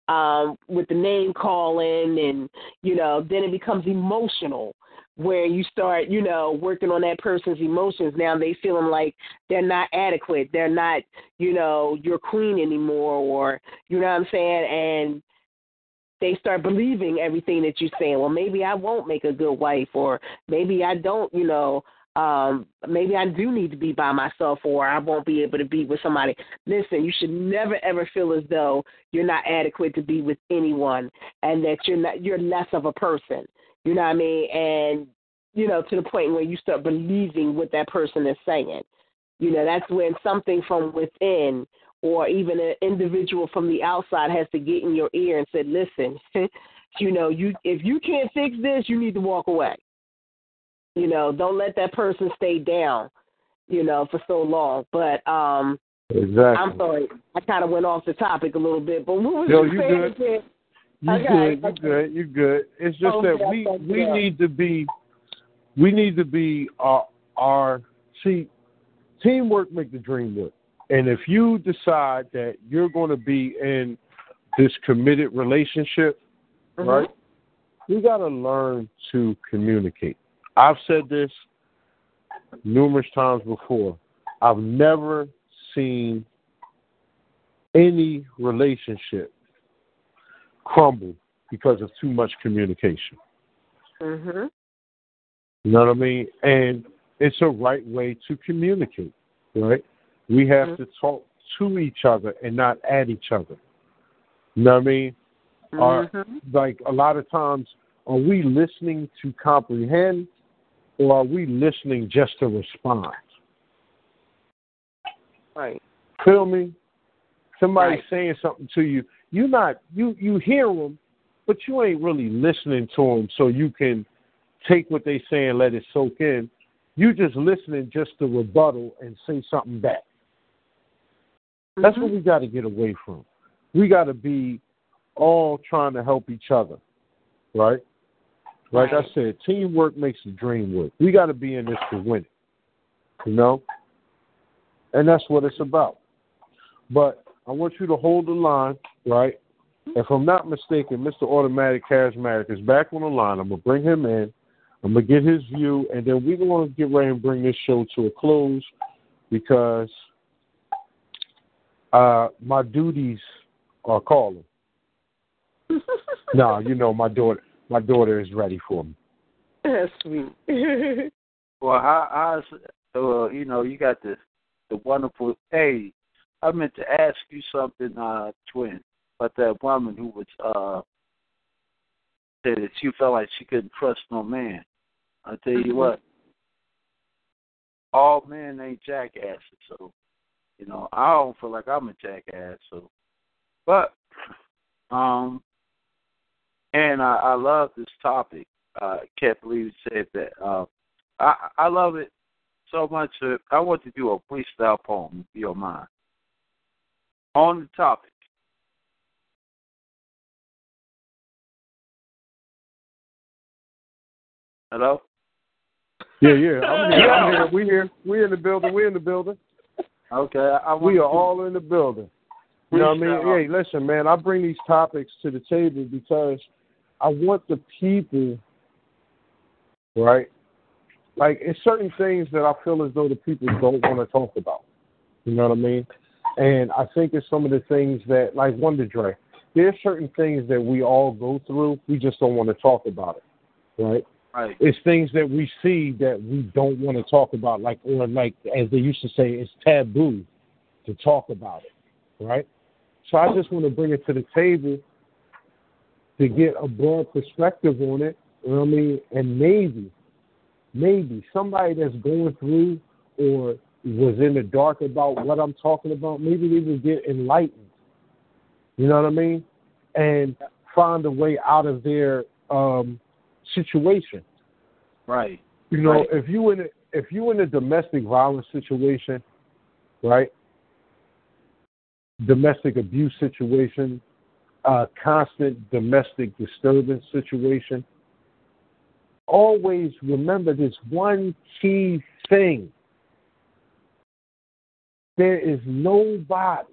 um, with the name calling, and you know, then it becomes emotional where you start, you know, working on that person's emotions. Now they feeling like they're not adequate, they're not, you know, your queen anymore, or you know what I'm saying, and they start believing everything that you're saying. Well, maybe I won't make a good wife, or maybe I don't, you know, um, maybe I do need to be by myself, or I won't be able to be with somebody. Listen, you should never ever feel as though you're not adequate to be with anyone, and that you're not you're less of a person. You know what I mean? And you know, to the point where you start believing what that person is saying. You know, that's when something from within or even an individual from the outside has to get in your ear and say, "Listen, you know, you if you can't fix this, you need to walk away." You know, don't let that person stay down, you know, for so long. But um Exactly. I'm sorry, I kind of went off the topic a little bit, but what was Yo, you saying? You Okay, good, you good, you good. It's just Okay, that we we you. need to be we need to be our our see teamwork make the dream work. And if you decide that you're going to be in this committed relationship, Mhm. right? You got to learn to communicate. I've said this numerous times before. I've never seen any relationship crumble because of too much communication. Mhm. You know what I mean? And it's a right way to communicate, right? We have to talk to each other and not at each other. You know what I mean? Are, Mhm. like a lot of times, are we listening to comprehend or are we listening just to respond? Right. Feel me? Somebody Right. saying something to you, you not you you hear them, but you ain't really listening to them, so you can take what they say and let it soak in. You just listening just to rebuttal and say something back. That's what mm-hmm. we got to get away from. We got to be all trying to help each other, right? Like Right. I said, teamwork makes the dream work. We got to be in this to win it, you know? And that's what it's about. But I want you to hold the line, right? If I'm not mistaken, Mr. Automatic Charismatic is back on the line. I'm going to bring him in. I'm going to get his view, and then we're going to get ready and bring this show to a close because uh, my duties are calling. no, you know my daughter. My daughter is ready for me. That's sweet. Well, I, how's uh, you know, you got the the wonderful. Hey, I meant to ask you something, uh, twin, but that woman who was uh said that she felt like she couldn't trust no man. I tell you what, all men ain't jackasses, so you know I don't feel like I'm a jackass. So, but um, and I, I love this topic. Uh, can't believe you said that. Uh, I I love it so much that I want to do a freestyle poem, if you don't mind. On the topic. Hello? Yeah, yeah. I'm here. I'm here. We here. We in the building. We in the building. Okay. I We are to- all in the building. You know what I mean? Freestyle. Hey, listen, man. I bring these topics to the table because I want the people, right? Like, it's certain things that I feel as though the people don't want to talk about. You know what I mean? And I think it's some of the things that, like Wonder Dre, there's certain things that we all go through. We just don't want to talk about it, right? Right. It's things that we see that we don't want to talk about, like or like as they used to say, it's taboo to talk about it, right? So I just want to bring it to the table to get a broad perspective on it. You know what I mean? And maybe, maybe somebody that's going through or was in the dark about what I'm talking about, maybe they will get enlightened. You know what I mean? And find a way out of their um, situation. Right. You know, Right. if you in a, if you in a domestic violence situation, right? Domestic abuse situation, a constant domestic disturbance situation, always remember this one key thing. There is nobody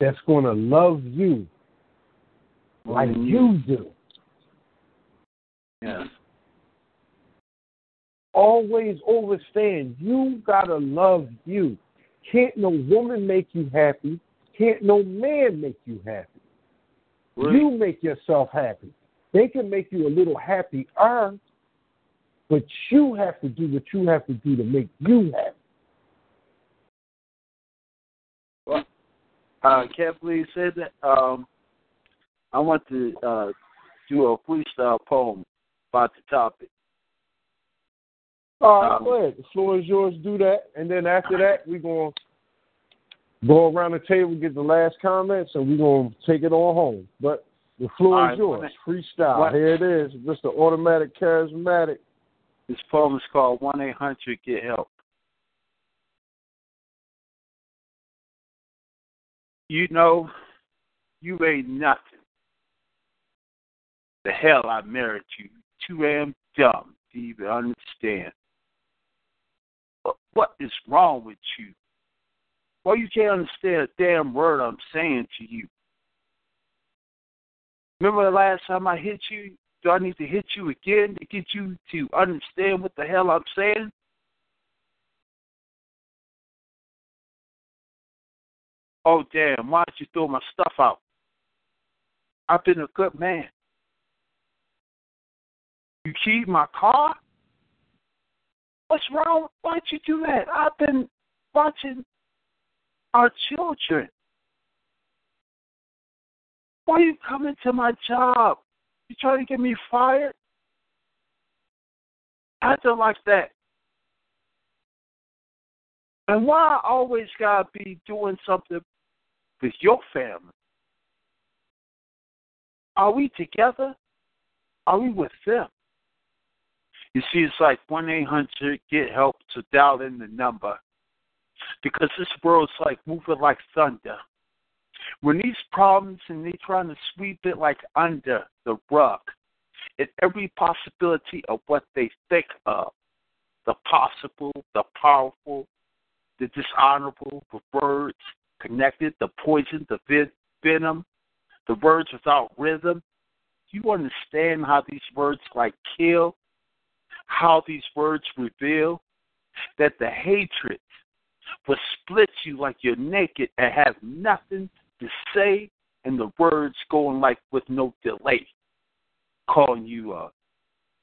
that's going to love you like you mm-hmm. do. Yeah. Always understand you gotta love you. Can't no woman make you happy. Can't no man make you happy. You make yourself happy. They can make you a little happier, but you have to do what you have to do to make you happy. Well, uh, can't believe you said that. Um, I want to uh, do a freestyle poem about the topic. All right, Um, go ahead. The floor is yours. Do that, and then after that, we're gonna go around the table, and get the last comments, and we're gonna take it on home. But the floor All is right, yours. Freestyle. what- Here it is, Mr. Automatic Charismatic. This poem is called One Eight Hundred Get Help. You know, you ain't nothing. The hell I married you. Too damn dumb to even understand. What- is wrong with you? Why you can't understand a damn word I'm saying to you? Remember the last time I hit you? Do I need to hit you again to get you to understand what the hell I'm saying? Oh damn, why did you throw my stuff out? I've been a good man. You keep my car? What's wrong? Why'd you do that? I've been watching our children. Why are you coming to my job? You trying to get me fired? Acting like that. And why I always gotta be doing something with your family? Are we together? Are we with them? You see, it's like one eight hundred get help to dial in the number because this world's like moving like thunder. When these problems and they trying to sweep it like under the rug, and every possibility of what they think of, the possible, the powerful, the dishonorable, the words connected, the poison, the ven- venom, the words without rhythm. You understand how these words like kill, how these words reveal that the hatred will split you like you're naked and have nothing to say, and the words going like with no delay, calling you uh,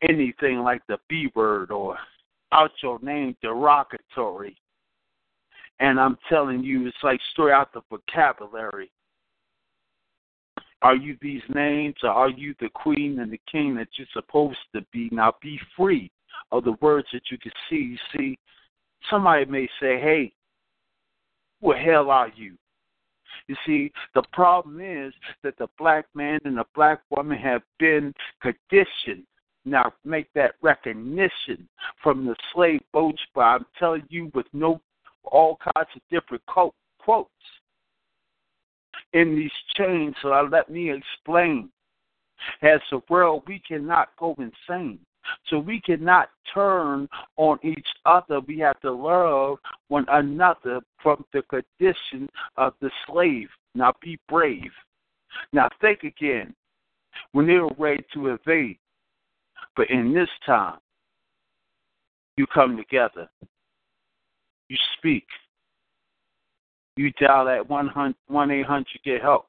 anything like the B word or out your name derogatory. And I'm telling you, it's like straight out the vocabulary. Are you these names or are you the queen and the king that you're supposed to be? Now be free of the words that you can see. You see, somebody may say, hey, who the hell are you? You see, the problem is that the black man and the black woman have been conditioned. Now make that recognition from the slave boats, but I'm telling you with no all kinds of different quotes in these chains. So let me explain. As a world, we cannot go insane. So we cannot turn on each other. We have to love one another from the condition of the slave. Now be brave. Now think again. When they were ready to invade, but in this time, you come together. You speak. You dial that 1 800 get help.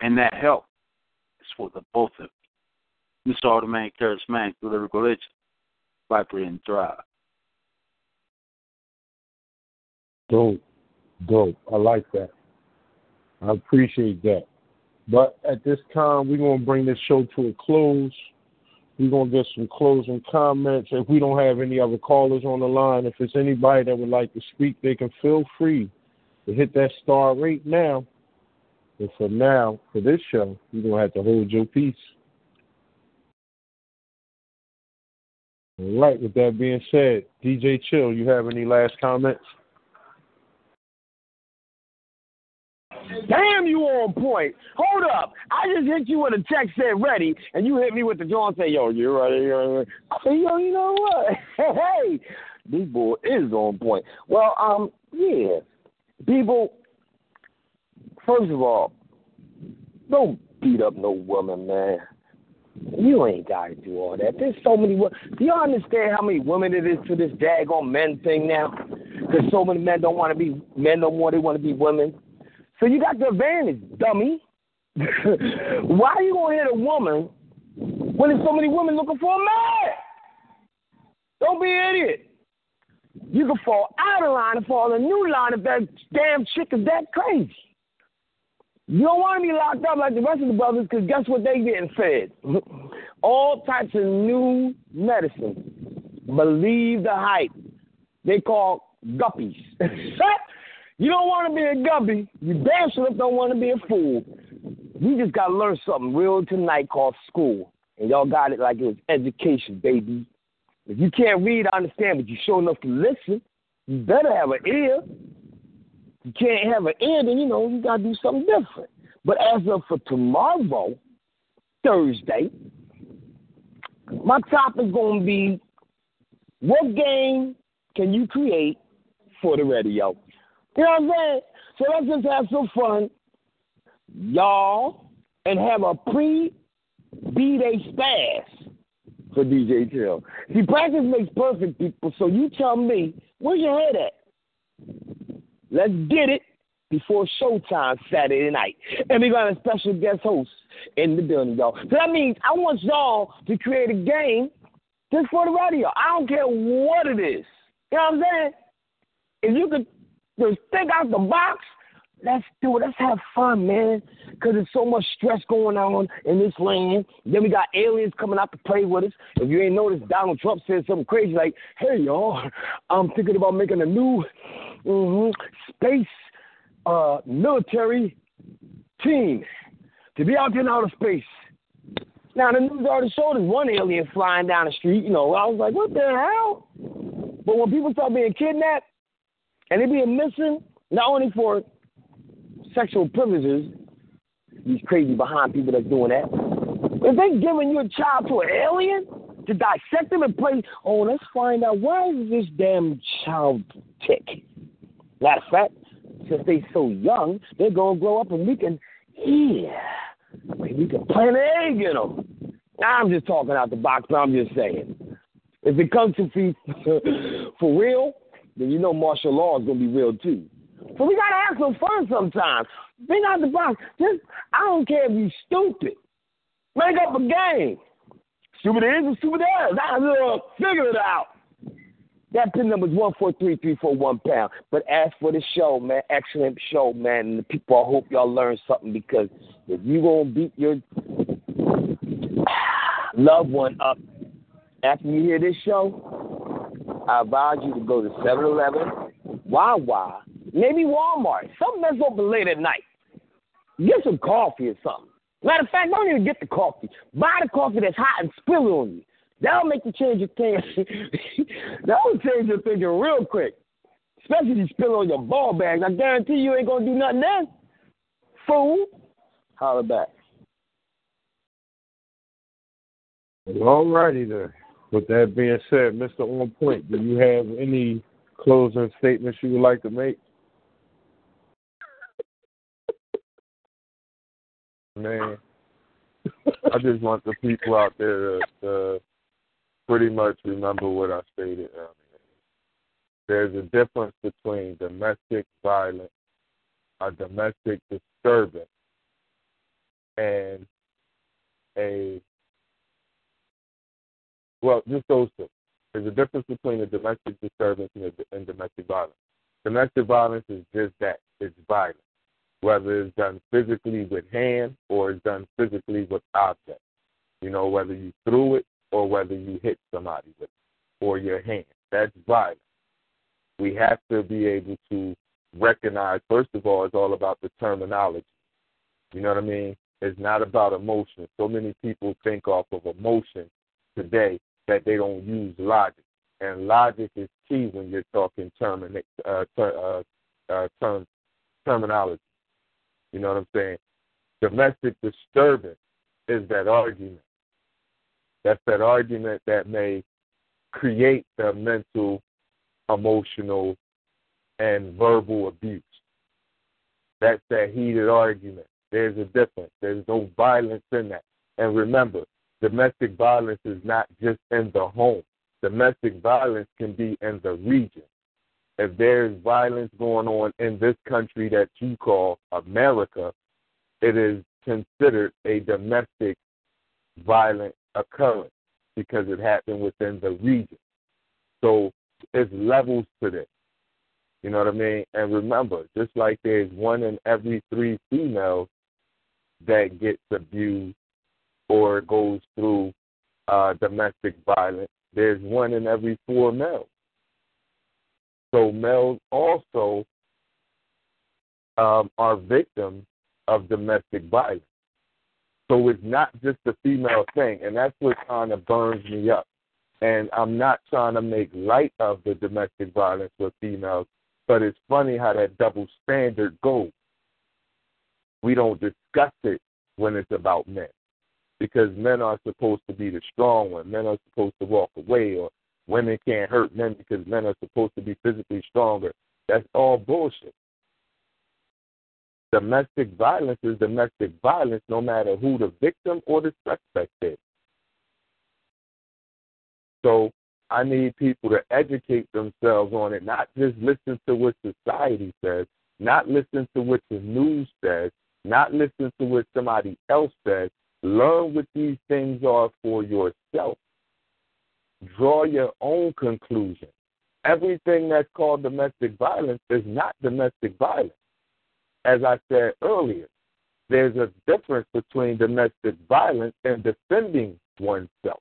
And that help is for the both of you. Mr. Automatic Charismatic Lyrical Legend, Viper and Thrive. Dope, dope. I like that. I appreciate that. But at this time, we're going to bring this show to a close. We're going to get some closing comments. If we don't have any other callers on the line, if it's anybody that would like to speak, they can feel free to hit that star rate now. And for now, for this show, you're going to have to hold your peace. All right, with that being said, DJ Chill, you have any last comments? Damn, you on point. Hold up. I just hit you with a text said ready, and you hit me with the and say, yo, you ready? You ready? I say, yo, you know what? hey, this boy is on point. Well, um, yeah. People, first of all, don't beat up no woman, man. You ain't got to do all that. There's so many women. Do y'all understand how many women it is to this daggone men thing now? Because so many men don't want to be men no more. They want to be women. So you got the advantage, dummy. Why are you to hit a woman when there's so many women looking for a man? Don't be an idiot. You can fall out of line and fall in a new line if that damn chick is that crazy. You don't want to be locked up like the rest of the brothers because guess what they getting fed? All types of new medicine. Believe the hype. They call guppies. you don't want to be a guppy. You damn sure don't want to be a fool. We just got to learn something real tonight called school. And y'all got it like it was education, baby. If you can't read, I understand, but you sure enough to listen. You better have an ear. You can't have an ear, then you know you gotta do something different. But as of for tomorrow, Thursday, my topic gonna be what game can you create for the radio? You know what I'm saying? So let's just have some fun, y'all, and have a pre B day spaz for DJ Chill. See, practice makes perfect, people. So you tell me, where's your head at? Let's get it before showtime Saturday night. And we got a special guest host in the building, y'all. So that means I want y'all to create a game just for the radio. I don't care what it is. You know what I'm saying? If you could just think out the box Let's do it. Let's have fun, man. Because there's so much stress going on in this land. Then we got aliens coming out to play with us. If you ain't noticed, Donald Trump said something crazy like, hey, y'all, I'm thinking about making a new mm-hmm, space uh, military team to be out there in outer space. Now, the news already showed us one alien flying down the street. You know, I was like, what the hell? But when people start being kidnapped and they being missing, not only for sexual privileges, these crazy behind people that's doing that. If they giving your child to an alien to dissect them and play, oh, let's find out why is this damn child tick. Matter of fact, since they so young, they're gonna grow up and we can, yeah, we can plant an egg in them. I'm just talking out the box, but I'm just saying. If it comes to be for real, then you know martial law is gonna be real too. So we gotta have some fun sometimes. Think out the box. Just I don't care if you're stupid. Make up a game. Stupid is and stupid is. I will figure it out. That pin number is one four three three four one pound. But as for the show, man, excellent show, man. And the people, I hope y'all learn something because if you gonna beat your loved one up after you hear this show, I advise you to go to 7-Eleven, Wawa, maybe Walmart, something that's open late at night. Get some coffee or something. Matter of fact, don't even get the coffee. Buy the coffee that's hot and spill it on you. That'll make you change your thinking. That'll change your thinking real quick. Especially if you spill on your ball bags. I guarantee you ain't gonna do nothing then. Fool. Holler back. All righty then. With that being said, Mr. On Point, do you have any closing statements you would like to make? Man, I just want the people out there to, to pretty much remember what I stated earlier. There's a difference between domestic violence, a domestic disturbance, and a well, just those two. There's a difference between a domestic disturbance and, a, and domestic violence. Domestic violence is just that. It's violence. Whether it's done physically with hand or it's done physically with objects. You know, whether you threw it or whether you hit somebody with it or your hand. That's violence. We have to be able to recognize, first of all, it's all about the terminology. You know what I mean? It's not about emotion. So many people think off of emotion today that they don't use logic. And logic is key when you're talking term, uh, ter, uh, uh, term, terminology. You know what I'm saying? Domestic disturbance is that argument. That's that argument that may create the mental, emotional, and verbal abuse. That's that heated argument. There's a difference. There's no violence in that. And remember, domestic violence is not just in the home. Domestic violence can be in the region. If there's violence going on in this country that you call America, it is considered a domestic violent occurrence because it happened within the region. So there's levels to this. You know what I mean? And remember, just like there's one in every three females that gets abused or goes through uh, domestic violence, there's one in every four males. So males also um, are victims of domestic violence. So it's not just a female thing, and that's what kind of burns me up. And I'm not trying to make light of the domestic violence with females, but it's funny how that double standard goes. We don't discuss it when it's about men because men are supposed to be the strong one. Men are supposed to walk away, or women can't hurt men because men are supposed to be physically stronger. That's all bullshit. Domestic violence is domestic violence no matter who the victim or the suspect is. So I need people to educate themselves on it, not just listen to what society says, not listen to what the news says, not listen to what somebody else says. Learn what these things are for yourself. Draw your own conclusion. Everything that's called domestic violence is not domestic violence. As I said earlier, there's a difference between domestic violence and defending oneself.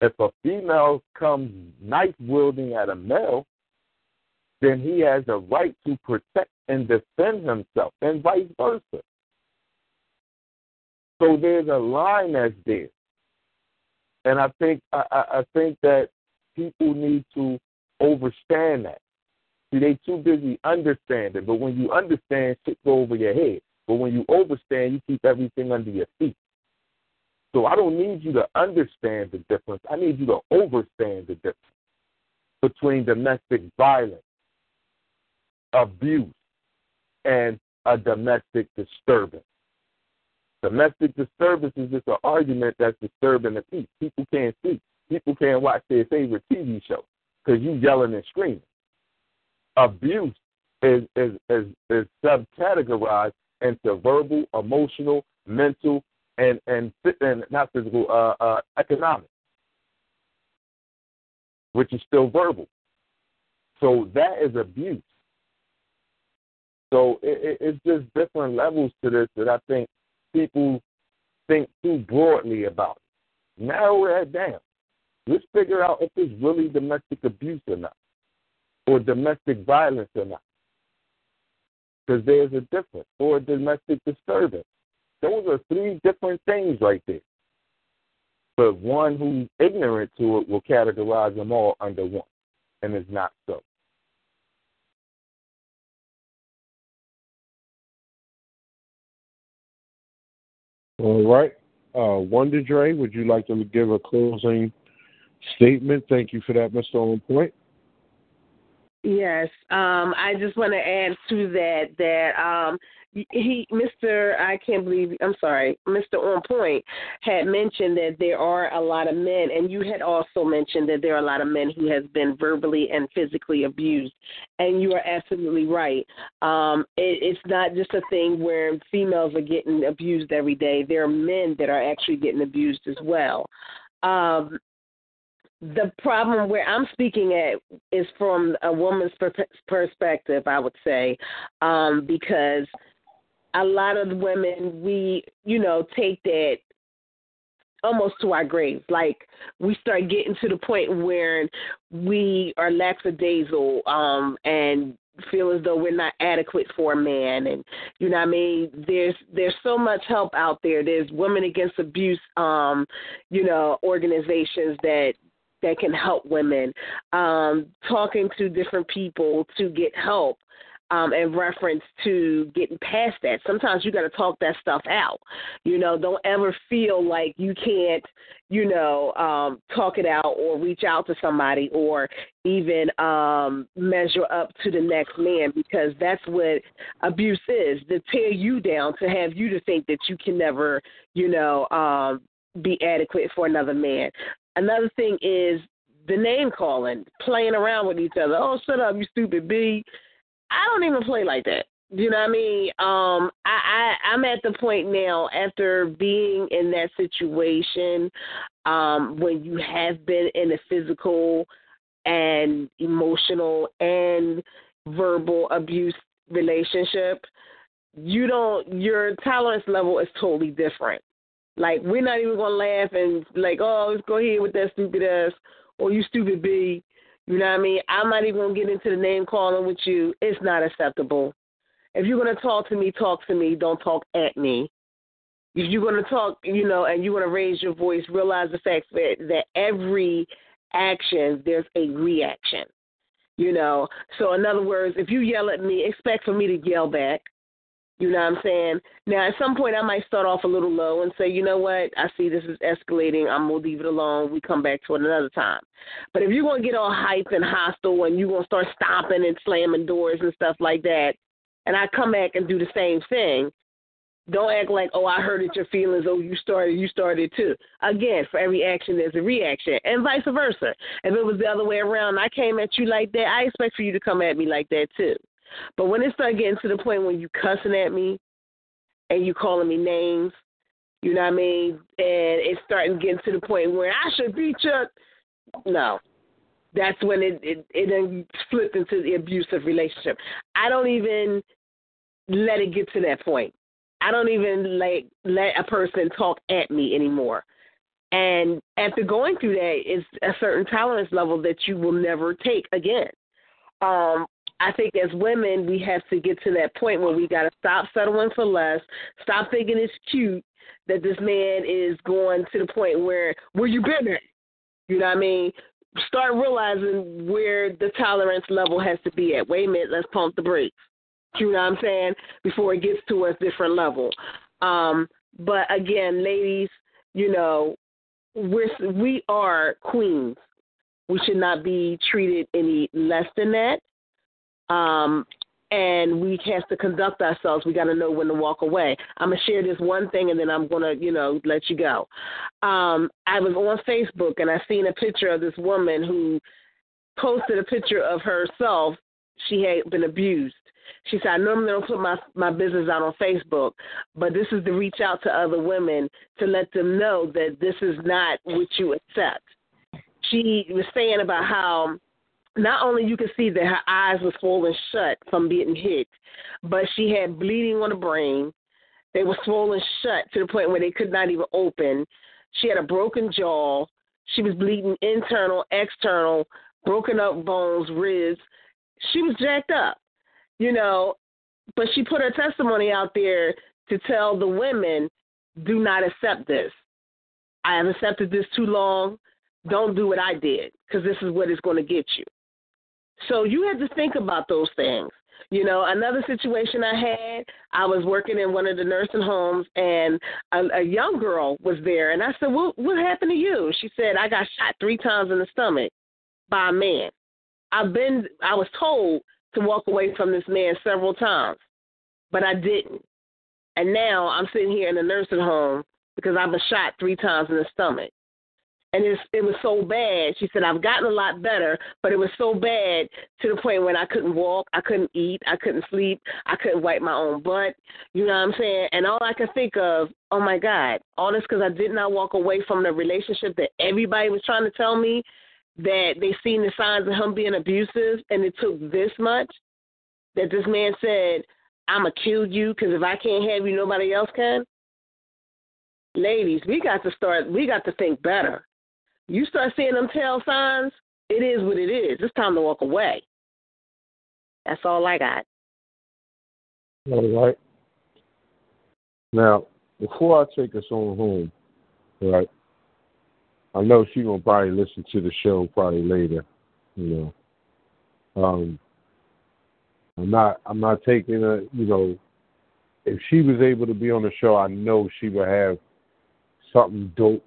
If a female comes knife wielding at a male, then he has a right to protect and defend himself, and vice versa. So there's a line that's there, and I think I, I think that people need to understand that. See, they too busy understanding, but when you understand, shit go over your head. But when you overstand, you keep everything under your feet. So I don't need you to understand the difference. I need you to understand the difference between domestic violence, abuse, and a domestic disturbance. Domestic disturbance is just an argument that's disturbing the peace. People can't sleep. People can't watch their favorite TV show because you yelling and screaming. Abuse is is is, is subcategorized into verbal, emotional, mental, and and and not physical, uh, uh, economic, which is still verbal. So that is abuse. So it, it, it's just different levels to this that I think people think too broadly about. It. Narrow that down. Let's figure out if it's really domestic abuse or not, or domestic violence or not. Because there's a difference, or domestic disturbance. Those are three different things right there. But one who's ignorant to it will categorize them all under one, and it's not so. All right. Uh, Wonder Dre, would you like to give a closing statement? Thank you for that, Mr. On Point. Yes, um, I just want to add to that that um, he, Mr. I can't believe, I'm sorry, Mr. On Point had mentioned that there are a lot of men, and you had also mentioned that there are a lot of men who has been verbally and physically abused, and you are absolutely right. Um, it, it's not just a thing where females are getting abused every day. There are men that are actually getting abused as well. Um, the problem where I'm speaking at is from a woman's per- perspective, I would say, um, because a lot of women we you know take that almost to our graves. Like we start getting to the point where we are lackadaisical um, and feel as though we're not adequate for a man. And you know what I mean? There's there's so much help out there. There's women against abuse um you know organizations that that can help women um talking to different people to get help um, in reference to getting past that. Sometimes you got to talk that stuff out. You know, don't ever feel like you can't, you know, um, talk it out or reach out to somebody or even um, measure up to the next man because that's what abuse is to tear you down, to have you to think that you can never, you know, um, be adequate for another man. Another thing is the name calling, playing around with each other. Oh, shut up, you stupid B. I don't even play like that. You know what I mean? Um, I, I I'm at the point now after being in that situation, um, when you have been in a physical and emotional and verbal abuse relationship, you don't your tolerance level is totally different. Like we're not even gonna laugh and like, oh, let's go ahead with that stupid ass or you stupid B. You know what I mean? I'm not even gonna get into the name calling with you. It's not acceptable. If you're gonna talk to me, talk to me. Don't talk at me. If you're gonna talk, you know, and you want to raise your voice, realize the fact that that every action there's a reaction. You know, so in other words, if you yell at me, expect for me to yell back. You know what I'm saying? Now, at some point, I might start off a little low and say, you know what? I see this is escalating. I'm going to leave it alone. We come back to it another time. But if you're going to get all hype and hostile and you're going to start stomping and slamming doors and stuff like that, and I come back and do the same thing, don't act like, oh, I hurted your feelings. Oh, you started, you started too. Again, for every action, there's a reaction, and vice versa. If it was the other way around, I came at you like that, I expect for you to come at me like that too. But when it started getting to the point when you cussing at me and you calling me names, you know what I mean, and it's starting getting to the point where I should beat you. No, that's when it it, it then flipped into the abusive relationship. I don't even let it get to that point. I don't even like let a person talk at me anymore. And after going through that, it's a certain tolerance level that you will never take again. Um, I think as women, we have to get to that point where we got to stop settling for less, stop thinking it's cute that this man is going to the point where where you been at. You know what I mean? Start realizing where the tolerance level has to be at. Wait a minute, let's pump the brakes. You know what I'm saying? Before it gets to a different level. Um, but again, ladies, you know, we're we are queens. We should not be treated any less than that. Um, and we have to conduct ourselves. We got to know when to walk away. I'm gonna share this one thing, and then I'm gonna, you know, let you go. Um, I was on Facebook, and I seen a picture of this woman who posted a picture of herself. She had been abused. She said, "I normally don't put my my business out on Facebook, but this is to reach out to other women to let them know that this is not what you accept." She was saying about how not only you could see that her eyes was swollen shut from being hit, but she had bleeding on the brain. They were swollen shut to the point where they could not even open. She had a broken jaw. She was bleeding internal, external, broken up bones, ribs. She was jacked up, you know. But she put her testimony out there to tell the women, do not accept this. I have accepted this too long. Don't do what I did because this is what it's going to get you. So you had to think about those things. You know, another situation I had, I was working in one of the nursing homes, and a, a young girl was there, and I said, "What what happened to you?" She said, "I got shot three times in the stomach by a man. I've been, I was told to walk away from this man several times, but I didn't. And now I'm sitting here in a nursing home because I've been shot three times in the stomach and it, it was so bad. She said, I've gotten a lot better, but it was so bad to the point when I couldn't walk, I couldn't eat, I couldn't sleep, I couldn't wipe my own butt. You know what I'm saying? And all I could think of, oh my God, all this because I did not walk away from the relationship that everybody was trying to tell me that they seen the signs of him being abusive, and it took this much that this man said, I'm going to kill you because if I can't have you, nobody else can. Ladies, we got to start, we got to think better you start seeing them tail signs, it is what it is. It's time to walk away. That's all I got. All right. Now, before I take us on home, right, I know she's gonna probably listen to the show probably later, you know. Um, I'm not I'm not taking a you know if she was able to be on the show, I know she would have something dope,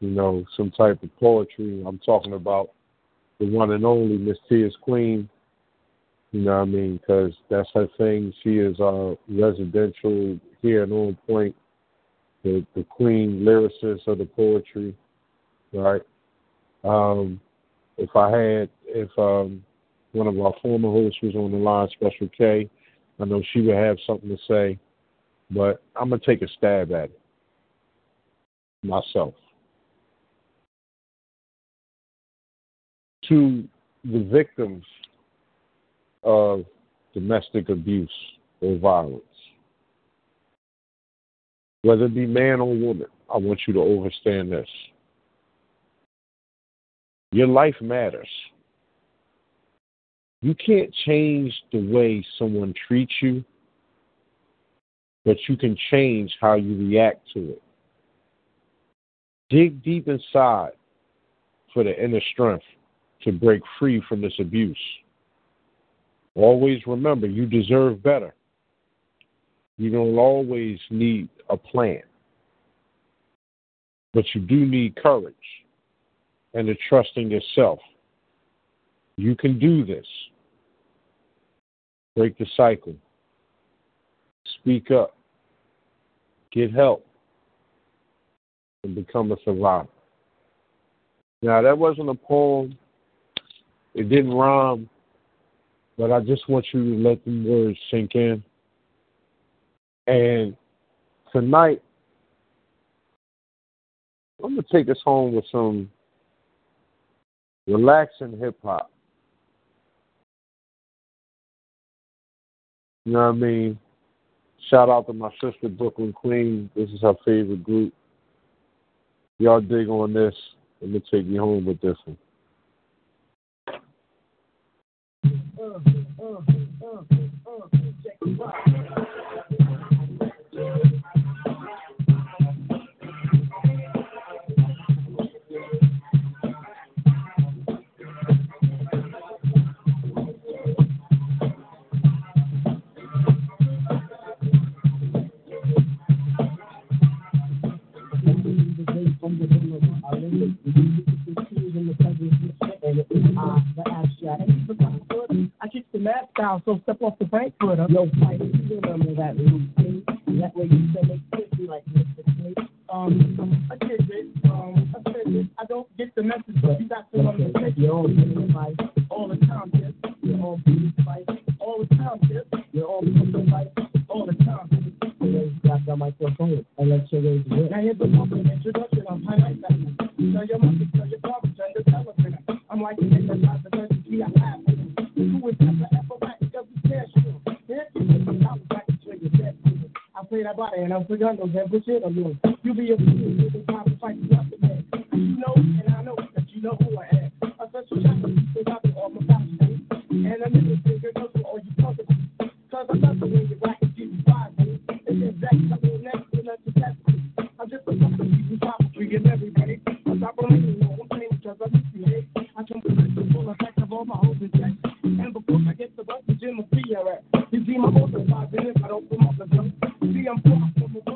you know, some type of poetry. I'm talking about the one and only Miss Tia's Queen. You know what I mean? Because that's her thing. She is a residential here and on point, the, the queen lyricist of the poetry, right? Um, if I had, if um, one of our former hosts was on the line, Special K, I know she would have something to say, but I'm going to take a stab at it myself. To the victims of domestic abuse or violence, whether it be man or woman, I want you to understand this. Your life matters. You can't change the way someone treats you, but you can change how you react to it. Dig deep inside for the inner strength to break free from this abuse. Always remember, you deserve better. You don't always need a plan, but you do need courage and to trust in yourself. You can do this. Break the cycle. Speak up. Get help. And become a survivor. Now, that wasn't a poem. It didn't rhyme. But I just want you to let the words sink in. And tonight, I'm going to take us home with some relaxing hip hop. You know what I mean? Shout out to my sister Brooklyn Queen. This is her favorite group. Y'all dig on this. Let me take you home with this one. I kick the mask down, so step off the bank foot. Yo, fight. You remember that routine? That way you say make me like Mr. Snake. Um, I get it. Um, I said it. I don't get the message, but you got to understand. You're all in fight all the time, yes. You're all in fight all the time, yes. You're all in fight all the time. Grab the microphone and let your raise it. Now here's a public introduction. I'm highlight that. Tell your mother, tell your father, tell your television. I'm like the nigga, not play that body and I'm for gun, and push it on you. You be a fool, you time to fight you up man. You know, and I know that you know who I am. A special chapter, without the all my fashion. And a nigga figure knows what all you about. Cause I love the way you and give you five. It's exact, I mean, next to nothing that's I'm just a fucking people top tree and everybody. I'm not believing no one thing because I miss you, hey. I come with the full effect of all my hopes and checks. And before I get the bus, the gym will be here at. You see my motor five I'm from the.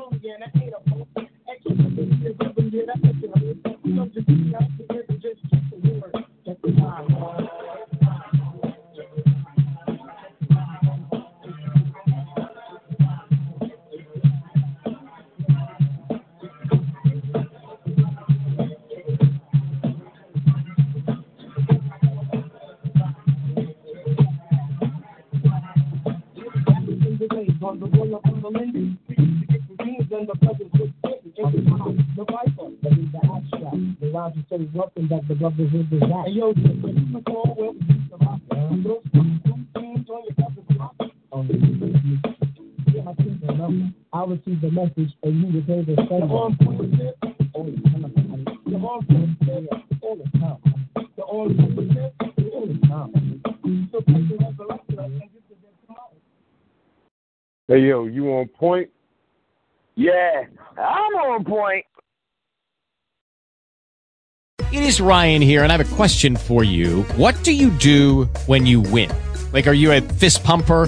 Just the on the roll up on the Lindy. And the present was the viper, that is the abstract. The rhymes are so that the brotherhood is that. Hey yo, just when you call, well, the rock. Those two teams on your cover clock. Oh, yeah, I think I know. I'll the message and you will hear the same. The arm point is all the time. Point is all the time. The arm point is all the time. So, take the resurrection and get to them tomorrow. Hey yo, you on point? Yeah, I'm on point. It is Ryan here, and I have a question for you. What do you do when you win? Like, are you a fist pumper,